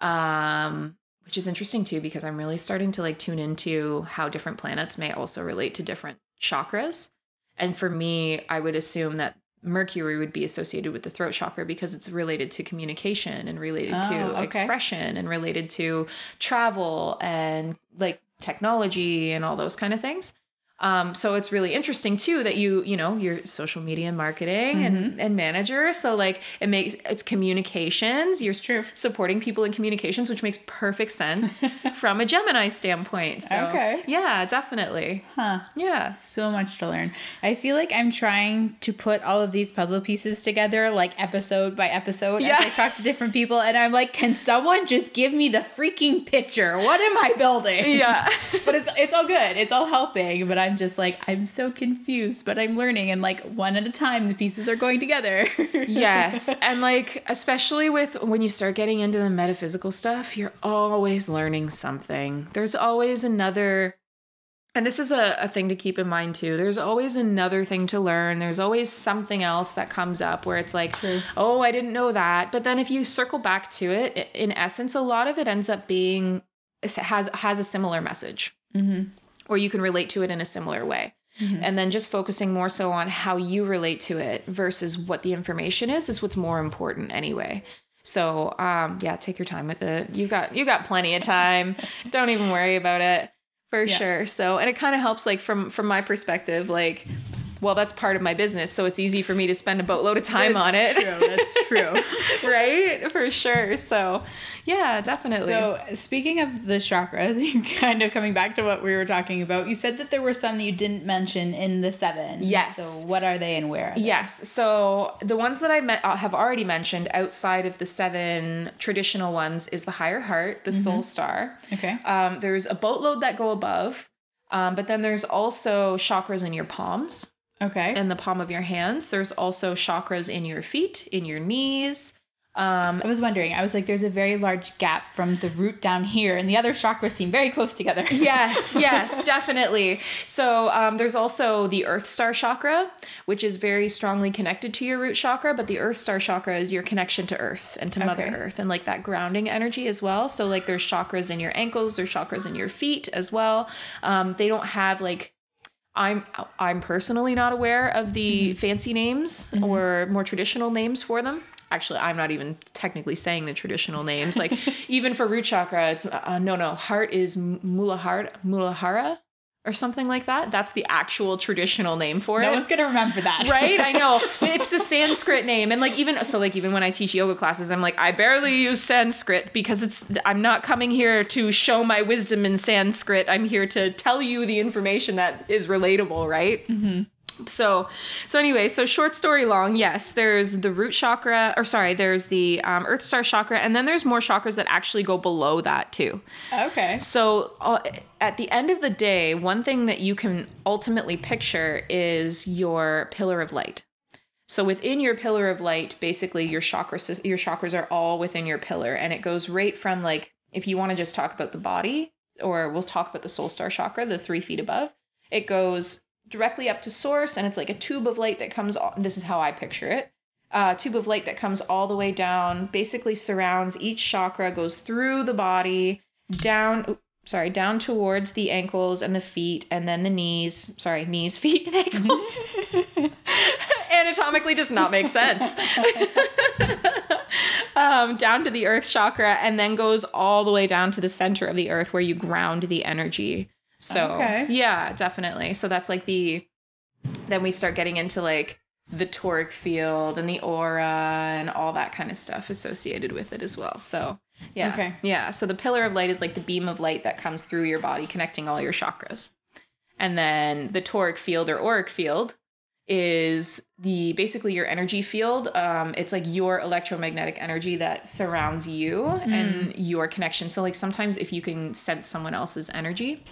um which is interesting too because I'm really starting to like tune into how different planets may also relate to different chakras. And for me, I would assume that Mercury would be associated with the throat chakra because it's related to communication and related Oh, to okay. expression and related to travel and like technology and all those kind of things. Um, so it's really interesting too that you, you know, you're social media marketing and, and manager. So like it makes it's communications. You're s- supporting people in communications, which makes perfect sense from a Gemini standpoint. So Okay. yeah, definitely. Huh. Yeah. So much to learn. I feel like I'm trying to put all of these puzzle pieces together, like episode by episode, Yeah. as I talk to different people, and I'm like, can someone just give me the freaking picture? What am I building? Yeah. but it's it's all good. It's all helping. But I'm just like I'm so confused. But I'm learning, and like one at a time, the pieces are going together. yes. And like, especially with when you start getting into the metaphysical stuff, you're always learning something. There's always another, and this is a, a thing to keep in mind too. There's always another thing to learn. There's always something else that comes up where it's like, True. oh, I didn't know that. But then if you circle back to it, in essence, a lot of it ends up being has has a similar message hmm or you can relate to it in a similar way. Mhm. And then just focusing more so on how you relate to it versus what the information is is what's more important anyway. So um yeah, take your time with it. You've got you've got plenty of time. Don't even worry about it. For Yeah. sure. So and it kind of helps like from from my perspective like well, that's part of my business, so it's easy for me to spend a boatload of time That's on it. That's true. That's true. right? For sure. So, yeah, definitely. So, speaking of the chakras, kind of coming back to what we were talking about, you said that there were some that you didn't mention in the seven. Yes. So, what are they and where? Are they? Yes. So the ones that I uh, have already mentioned outside of the seven traditional ones is the higher heart, the soul star. Okay. Um, there's a boatload that go above, um, but then there's also chakras in your palms Okay. and the palm of your hands. There's also chakras in your feet, in your knees. Um, I was wondering, I was like, there's a very large gap from the root down here, and the other chakras seem very close together. yes, yes, definitely. So um, there's also the Earth Star chakra, which is very strongly connected to your root chakra. But the Earth Star chakra is your connection to Earth and to Mother Okay. Earth, and like that grounding energy as well. So like there's chakras in your ankles, there's chakras in your feet as well. Um, they don't have like. I'm I'm personally not aware of the fancy names or more traditional names for them. Actually, I'm not even technically saying the traditional names. Like even for root chakra, it's uh, no no heart is Muladhara Muladhara or something like that. That's the actual traditional name for No it. No one's gonna remember that. Right, I know. It's the Sanskrit name, and like even so, like even when I teach yoga classes, I'm like I barely use Sanskrit because it's I'm not coming here to show my wisdom in Sanskrit. I'm here to tell you the information that is relatable, right? Mm-hmm. So, so anyway, so short story long, yes, there's the root chakra, or sorry, there's the um, Earth Star chakra, and then there's more chakras that actually go below that too. Okay. So, uh, at the end of the day, one thing that you can ultimately picture is your pillar of light. So within your pillar of light, basically your chakras your chakras are all within your pillar and it goes right from like if you want to just talk about the body or we'll talk about the soul star chakra, the 3 feet above, it goes directly up to source and it's like a tube of light that comes all, this is how I picture it. Uh, tube of light that comes all the way down, basically surrounds each chakra, goes through the body, down sorry, down towards the ankles and the feet, and then the knees. Sorry, knees, feet, and ankles. Anatomically does not make sense. um, down to the earth chakra, and then goes all the way down to the center of the earth where you ground the energy. So, Okay. yeah, definitely. So that's like the, then we start getting into like the toric field and the aura and all that kind of stuff associated with it as well. So, yeah. Okay. Yeah. So the pillar of light is like the beam of light that comes through your body, connecting all your chakras. And then the toric field or auric field is the basically your energy field. Um, it's like your electromagnetic energy that surrounds you and your connection. So like sometimes if you can sense someone else's energy,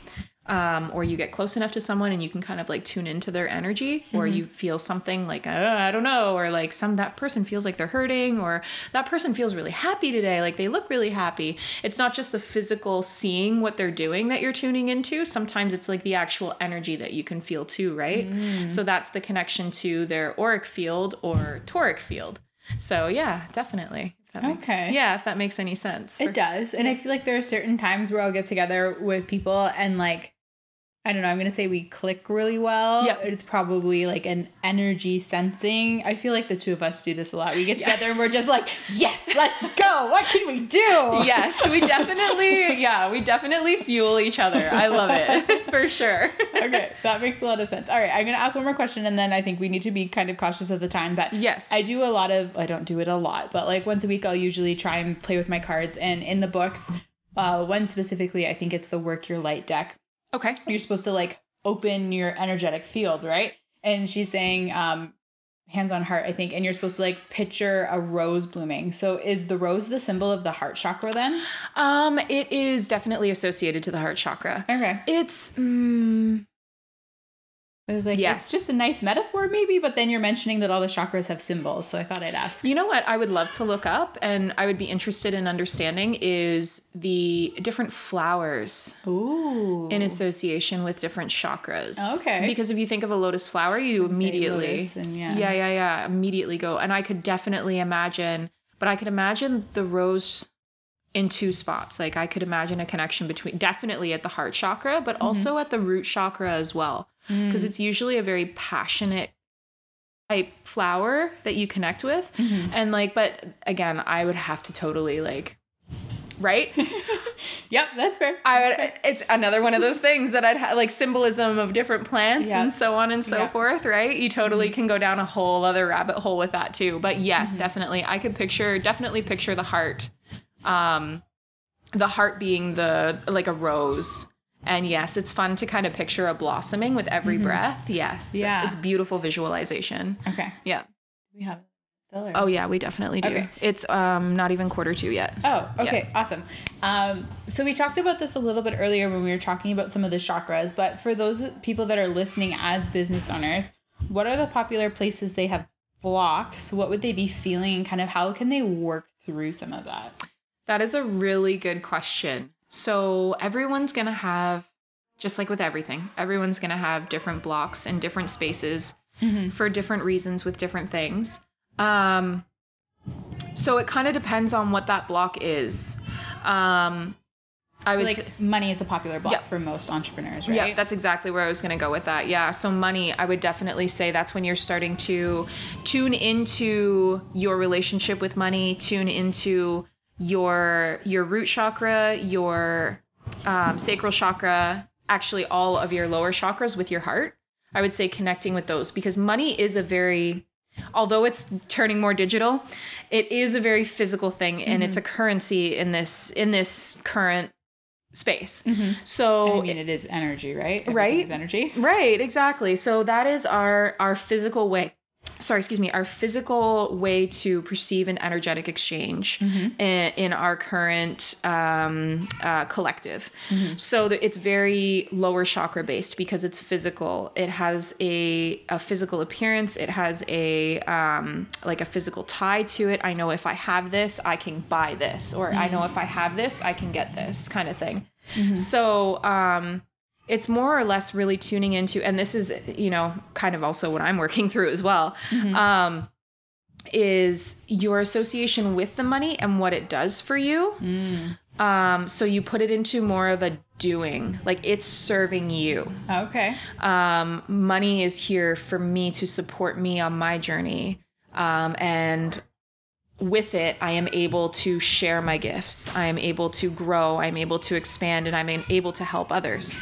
um, or you get close enough to someone and you can kind of like tune into their energy, or you feel something like uh, I don't know, or like some that person feels like they're hurting, or that person feels really happy today, like they look really happy. It's not just the physical seeing what they're doing that you're tuning into. Sometimes it's like the actual energy that you can feel too, right? So that's the connection to their auric field or toric field. So yeah, definitely. That makes, Okay. Yeah, if that makes any sense. It does. And I feel like there are certain times where I'll get together with people and like I don't know, I'm gonna say we click really well. Yeah. It's probably like an energy sensing. I feel like the two of us do this a lot. We get together and we're just like, yes, let's go. What can we do? yes, we definitely, yeah, we definitely fuel each other. I love it for sure. okay, that makes a lot of sense. All right, I'm gonna ask one more question, and then I think we need to be kind of cautious of the time. But Yes. I do a lot of. I don't do it a lot, but like once a week, I'll usually try and play with my cards. And in the books, uh, one specifically, I think it's the Work Your Light deck. Okay. You're supposed to like open your energetic field, right? And she's saying, um, hands on heart, I think, and you're supposed to like picture a rose blooming. So is the rose the symbol of the heart chakra then? Um, it is definitely associated to the heart chakra. Okay. It's mm, It was like, Yes. it's just a nice metaphor, maybe, but then you're mentioning that all the chakras have symbols. So I thought I'd ask. you know what I would love to look up and I would be interested in understanding is the different flowers Ooh. in association with different chakras. Okay. Because if you think of a lotus flower, you immediately lotus, yeah. yeah, yeah, yeah, immediately go. And I could definitely imagine, but I could imagine the rose in two spots. Like I could imagine a connection between definitely at the heart chakra, but Mm-hmm. also at the root chakra as well. Mm. Because it's usually a very passionate type flower that you connect with. Mm-hmm. And like, but again, I would have to totally like right? yep, that's fair. I would, fair. it's another one of those things that I'd have like symbolism of different plants Yeah. and so on and so Yeah. forth, right? You totally can go down a whole other rabbit hole with that too. But yes, Mm-hmm. definitely. I could picture, definitely picture the heart. Um, the heart being the, like a rose. And yes, it's fun to kind of picture a blossoming with every breath. Yes. Mm-hmm. Yeah. It's beautiful visualization. Okay. Yeah. We have still. Oh yeah, we definitely do. Okay. It's um not even quarter two yet. Oh, okay, awesome. Um, so we talked about this a little bit earlier when we were talking about some of the chakras, but for those people that are listening as business owners, what are the popular places they have blocks? What would they be feeling? Kind of how can they work through some of that? That is a really good question. So, everyone's going to have, just like with everything, everyone's going to have different blocks and different spaces for different reasons with different things. Um, so, it kind of depends on what that block is. Um, I would like say, money is a popular block Yeah. for most entrepreneurs, right? yeah, that's exactly where I was going to go with that. Yeah. So, money, I would definitely say that's when you're starting to tune into your relationship with money, tune into your your root chakra, your um, sacral chakra, actually all of your lower chakras with your heart. I would say connecting with those because money is a very although it's turning more digital, it is a very physical thing and it's a currency in this in this current space. So I mean, it is energy, right? Right? Everything is energy. Right, exactly. So that is our our physical way. Sorry, excuse me. Our physical way to perceive an energetic exchange in, in our current um, uh, collective. So that it's very lower chakra based because it's physical. It has a, a physical appearance. It has a um, like a physical tie to it. I know if I have this, I can buy this, or I know if I have this, I can get this kind of thing. So um, it's more or less really tuning into and this is you know kind of also what i'm working through as well um is your association with the money and what it does for you um so you put it into more of a doing like it's serving you Okay. um, money is here for me to support me on my journey. Um, and with it, I am able to share my gifts. I am able to grow. I'm able to expand, and I'm able to help others.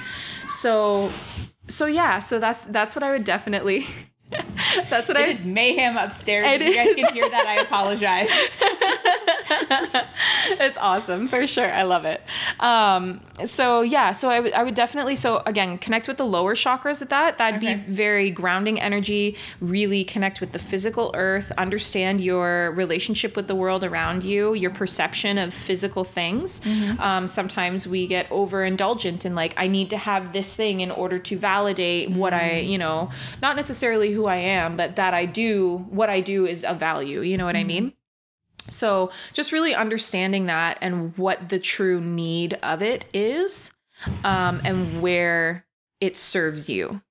So, so yeah. So that's that's what I would definitely. that's what I. It is mayhem upstairs. It if you guys is. can hear that, I apologize. it's awesome for sure. I love it. Um, so yeah, so I would definitely so again connect with the lower chakras at that. That'd Okay. be very grounding energy. Really connect with the physical earth. Understand your relationship with the world around you. Your perception of physical things. Um, sometimes we get overindulgent in like I need to have this thing in order to validate what I you know not necessarily who I am, but that I do what I do is of value. You know what I mean? So, just really understanding that and what the true need of it is, um, and where it serves you.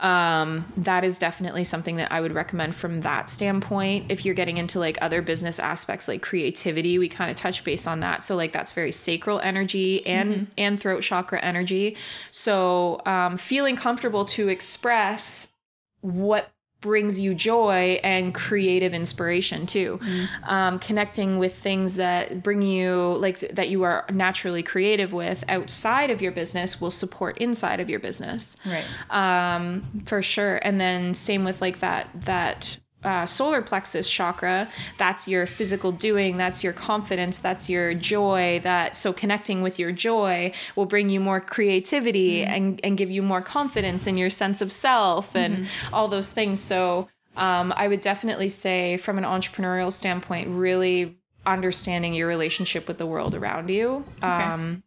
Um, that is definitely something that I would recommend from that standpoint. If you're getting into like other business aspects like creativity, we kind of touch base on that. So like that's very sacral energy and and throat chakra energy. So um, feeling comfortable to express what brings you joy and creative inspiration too. Um, connecting with things that bring you like th- that you are naturally creative with outside of your business will support inside of your business. Right. um, for sure. And then same with like that that uh, solar plexus chakra that's your physical doing that's your confidence that's your joy that so connecting with your joy will bring you more creativity and and give you more confidence in your sense of self and all those things. So um, i would definitely say from an entrepreneurial standpoint really understanding your relationship with the world around you um,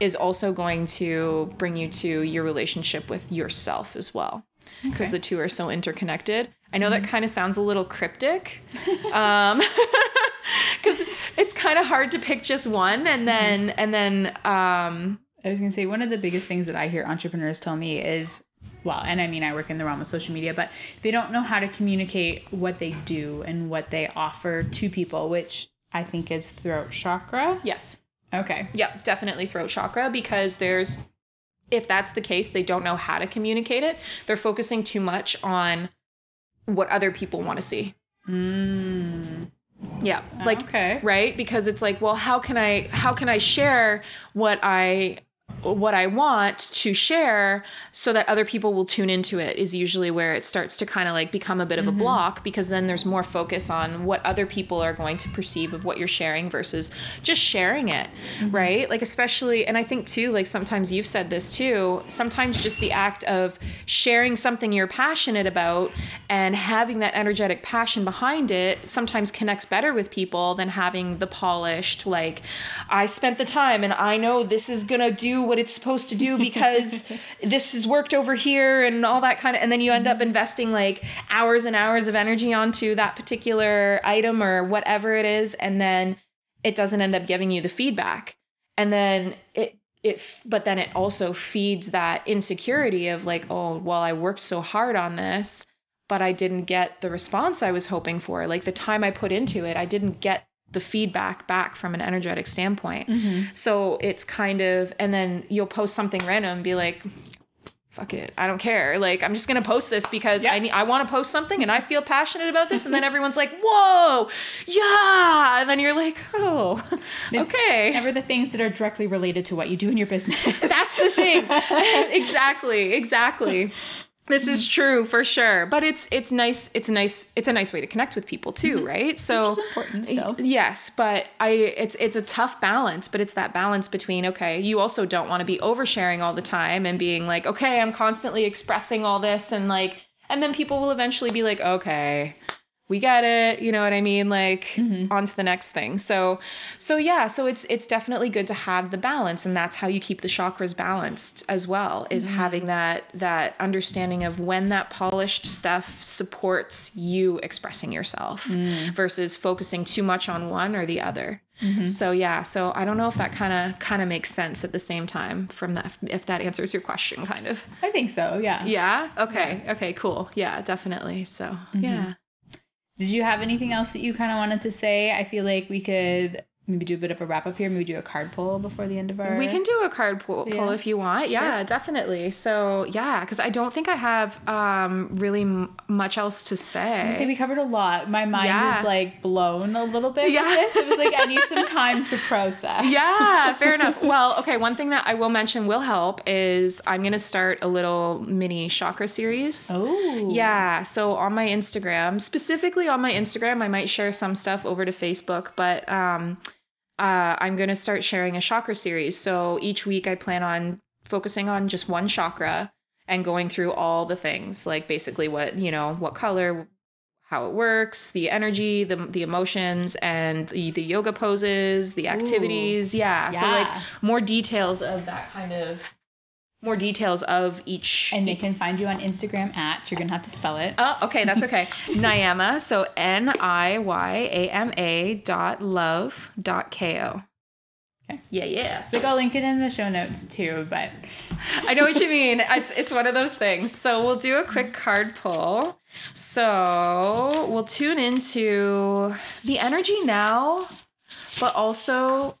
is also going to bring you to your relationship with yourself as well because Okay. the two are so interconnected. I know that kind of sounds a little cryptic, um, because it's kind of hard to pick just one, and then and then um, I was gonna say one of the biggest things that I hear entrepreneurs tell me is, well, and I mean I work in the realm of social media, but they don't know how to communicate what they do and what they offer to people, which I think is throat chakra. yes, Okay. Yep, definitely throat chakra because there's if that's the case, they don't know how to communicate it. They're focusing too much on what other people want to see. Mm. Yeah. Like okay. right? Because it's like, well, how can I how can I share what I what I want to share so that other people will tune into it is usually where it starts to kind of like become a bit of a mm-hmm. block because then there's more focus on what other people are going to perceive of what you're sharing versus just sharing it, mm-hmm. right? Like, especially, and I think too, like sometimes you've said this too, sometimes just the act of sharing something you're passionate about and having that energetic passion behind it sometimes connects better with people than having the polished, like, I spent the time and I know this is gonna do what it's supposed to do because this has worked over here and all that kind of and then you end up investing like hours and hours of energy onto that particular item or whatever it is and then it doesn't end up giving you the feedback. And then it it but then it also feeds that insecurity of like oh well I worked so hard on this but I didn't get the response I was hoping for. Like the time I put into it I didn't get the feedback back from an energetic standpoint. Mm-hmm. So it's kind of, and then you'll post something random and be like, fuck it, I don't care. Like, I'm just gonna post this because I need, I want to post something and I feel passionate about this. And then mm-hmm. everyone's like, whoa, yeah. And then you're like, oh, okay. Never the things that are directly related to what you do in your business. That's the thing. exactly, exactly. This is Mm-hmm. true for sure. But it's it's nice it's a nice it's a nice way to connect with people too, right? So Mm-hmm. is important still. Yes, but I it's it's a tough balance, but it's that balance between okay, you also don't want to be oversharing all the time and being like, okay, I'm constantly expressing all this and like and then people will eventually be like, okay, we get it you know what i mean like Mm-hmm. on to the next thing so so yeah so it's it's definitely good to have the balance and that's how you keep the chakras balanced as well is Mm-hmm. having that that understanding of when that polished stuff supports you expressing yourself Mm. versus focusing too much on one or the other Mm-hmm. so yeah so i don't know if that kind of kind of makes sense at the same time from that if that answers your question kind of I think so, yeah. yeah okay okay cool yeah definitely so Mm-hmm. yeah Did you have anything else that you kind of wanted to say? I feel like we could maybe do a bit of a wrap up here. Maybe do a card pull before the end of our. We can do a card pull, pull Yeah. if you want. Yeah, definitely. So yeah, because I don't think I have um, really m- much else to say. say we covered a lot. My mind Yeah. is like blown a little bit. Yeah. This. It was like I need some time to process. yeah, fair enough. Well, okay, one thing that I will mention will help is I'm going to start a little mini chakra series. Oh. Yeah, so on my Instagram, specifically on my Instagram, I might share some stuff over to Facebook, but um, uh, I'm going to start sharing a chakra series. So each week I plan on focusing on just one chakra and going through all the things, like basically what, you know, what color, how it works, the energy, the the emotions, and the, the yoga poses, the activities. Yeah. So like more details of that kind of more details of each And they can find you on Instagram at. You're gonna have to spell it. Oh, okay, that's okay. Niyama, so N I Y A M A dot love dot K O. Okay. Yeah, yeah. So I'll link it in the show notes too. But I know what you mean. It's it's one of those things. So we'll do a quick card pull. So we'll tune into the energy now, but also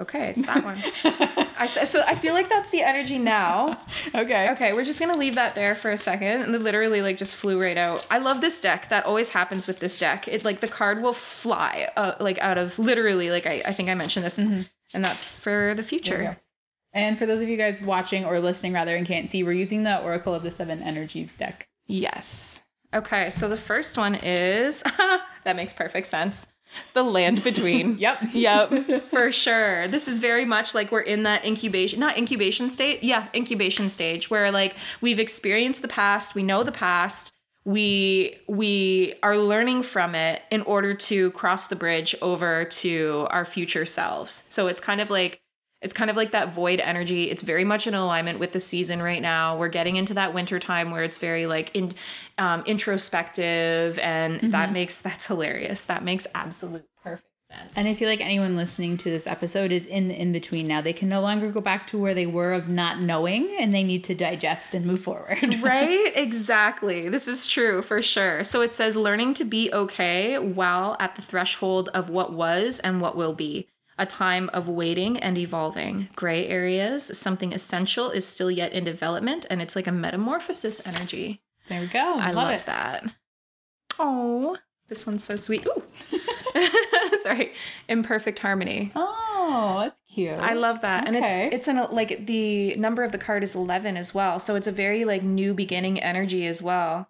okay, it's that one. I so I feel like that's the energy now. okay. Okay, we're just gonna leave that there for a second. And it literally like just flew right out. I love this deck. That always happens with this deck. It like the card will fly uh, like out of literally like I, I think I mentioned this, and that's for the There we go. future. And for those of you guys watching or listening rather and can't see, we're using the Oracle of the Seven Energies deck. Yes. Okay, so the first one is that makes perfect sense. The land between. Yep. Yep, for sure. This is very much like we're in that incubation, not incubation state. Yeah, incubation stage where like we've experienced the past, we know the past, we we are learning from it in order to cross the bridge over to our future selves. So it's kind of like it's kind of like that void energy. It's very much in alignment with the season right now. We're getting into that winter time where it's very like in um, introspective, and that makes that's hilarious. That makes absolute perfect sense. And I feel like anyone listening to this episode is in the in between now. They can no longer go back to where they were of not knowing and they need to digest and move forward. right? Exactly. This is true for sure. So it says learning to be okay while at the threshold of what was and what will be. A time of waiting and evolving. Gray areas, something essential is still yet in development, and it's like a metamorphosis energy. There we go. I love, love that. Oh, this one's so sweet. Ooh. Sorry, imperfect harmony. Oh, that's cute. I love that, Okay. and it's it's an like the number of the card is eleven as well, so it's a very like new beginning energy as well,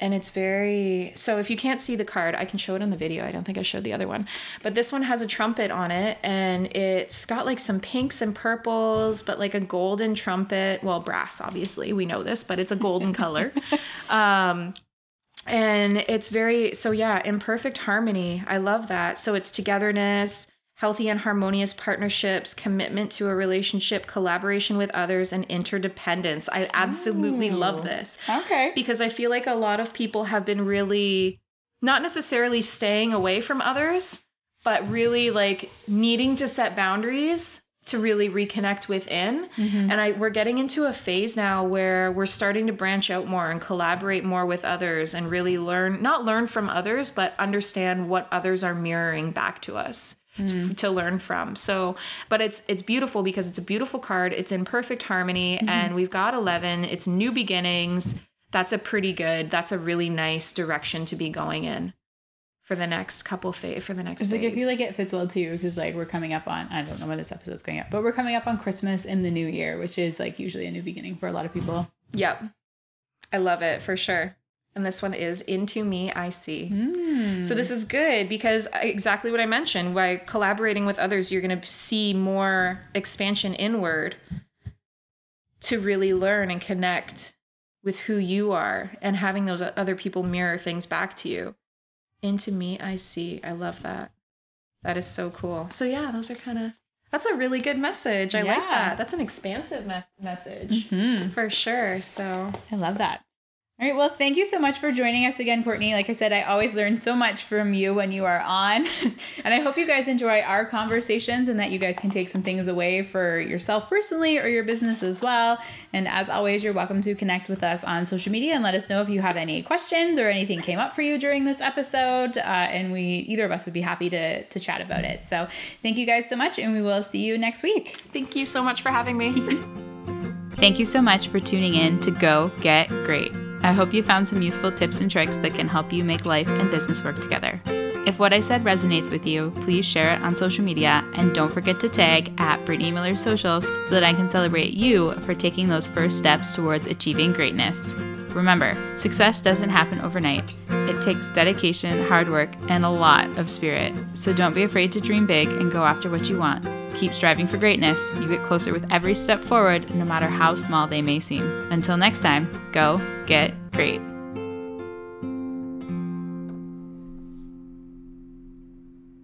and it's very. So if you can't see the card, I can show it on the video. I don't think I showed the other one, but this one has a trumpet on it, and it's got like some pinks and purples, but like a golden trumpet. Well, brass, obviously, we know this, but it's a golden color. Um, and it's very so yeah imperfect harmony i love that so it's togetherness healthy and harmonious partnerships commitment to a relationship collaboration with others and interdependence. I absolutely love this. Okay. because i feel like a lot of people have been really not necessarily staying away from others but really like needing to set boundaries to really reconnect within. Mhm. and I we're getting into a phase now where we're starting to branch out more and collaborate more with others and really learn not learn from others but understand what others are mirroring back to us Mm. to learn from. So, but it's it's beautiful because it's a beautiful card. It's in perfect harmony Mm-hmm. and we've got 11. It's new beginnings. That's a pretty good. That's a really nice direction to be going in for the next couple phase for the next It's phase. like I feel like it fits well too because like we're coming up on I don't know when this episode's going up, but we're coming up on Christmas and the New Year, which is like usually a new beginning for a lot of people. Yep. I love it for sure. And this one is Into Me I See. Mm. So this is good because exactly what I mentioned, by collaborating with others, you're going to see more expansion inward to really learn and connect with who you are and having those other people mirror things back to you. Into me I see. I love that. That is so cool. So yeah, those are kind of that's a really good message. I like that. That's an expansive me- message Mhm. for sure. So I love that. All right. Well, thank you so much for joining us again, Kourtney. Like I said, I always learn so much from you when you are on. and I hope you guys enjoy our conversations and that you guys can take some things away for yourself personally or your business as well. And as always, you're welcome to connect with us on social media and let us know if you have any questions or anything came up for you during this episode. Uh, and we, either of us, would be happy to, to chat about it. So thank you guys so much, and we will see you next week. thank you so much for having me. Thank you so much for tuning in to Go Get Great. I hope you found some useful tips and tricks that can help you make life and business work together. If what I said resonates with you, please share it on social media and don't forget to tag at Brittany Miller Socials so that I can celebrate you for taking those first steps towards achieving greatness. Remember, success doesn't happen overnight. It takes dedication, hard work, and a lot of spirit. So don't be afraid to dream big and go after what you want. Keep striving for greatness. You get closer with every step forward, no matter how small they may seem. Until next time, go get great.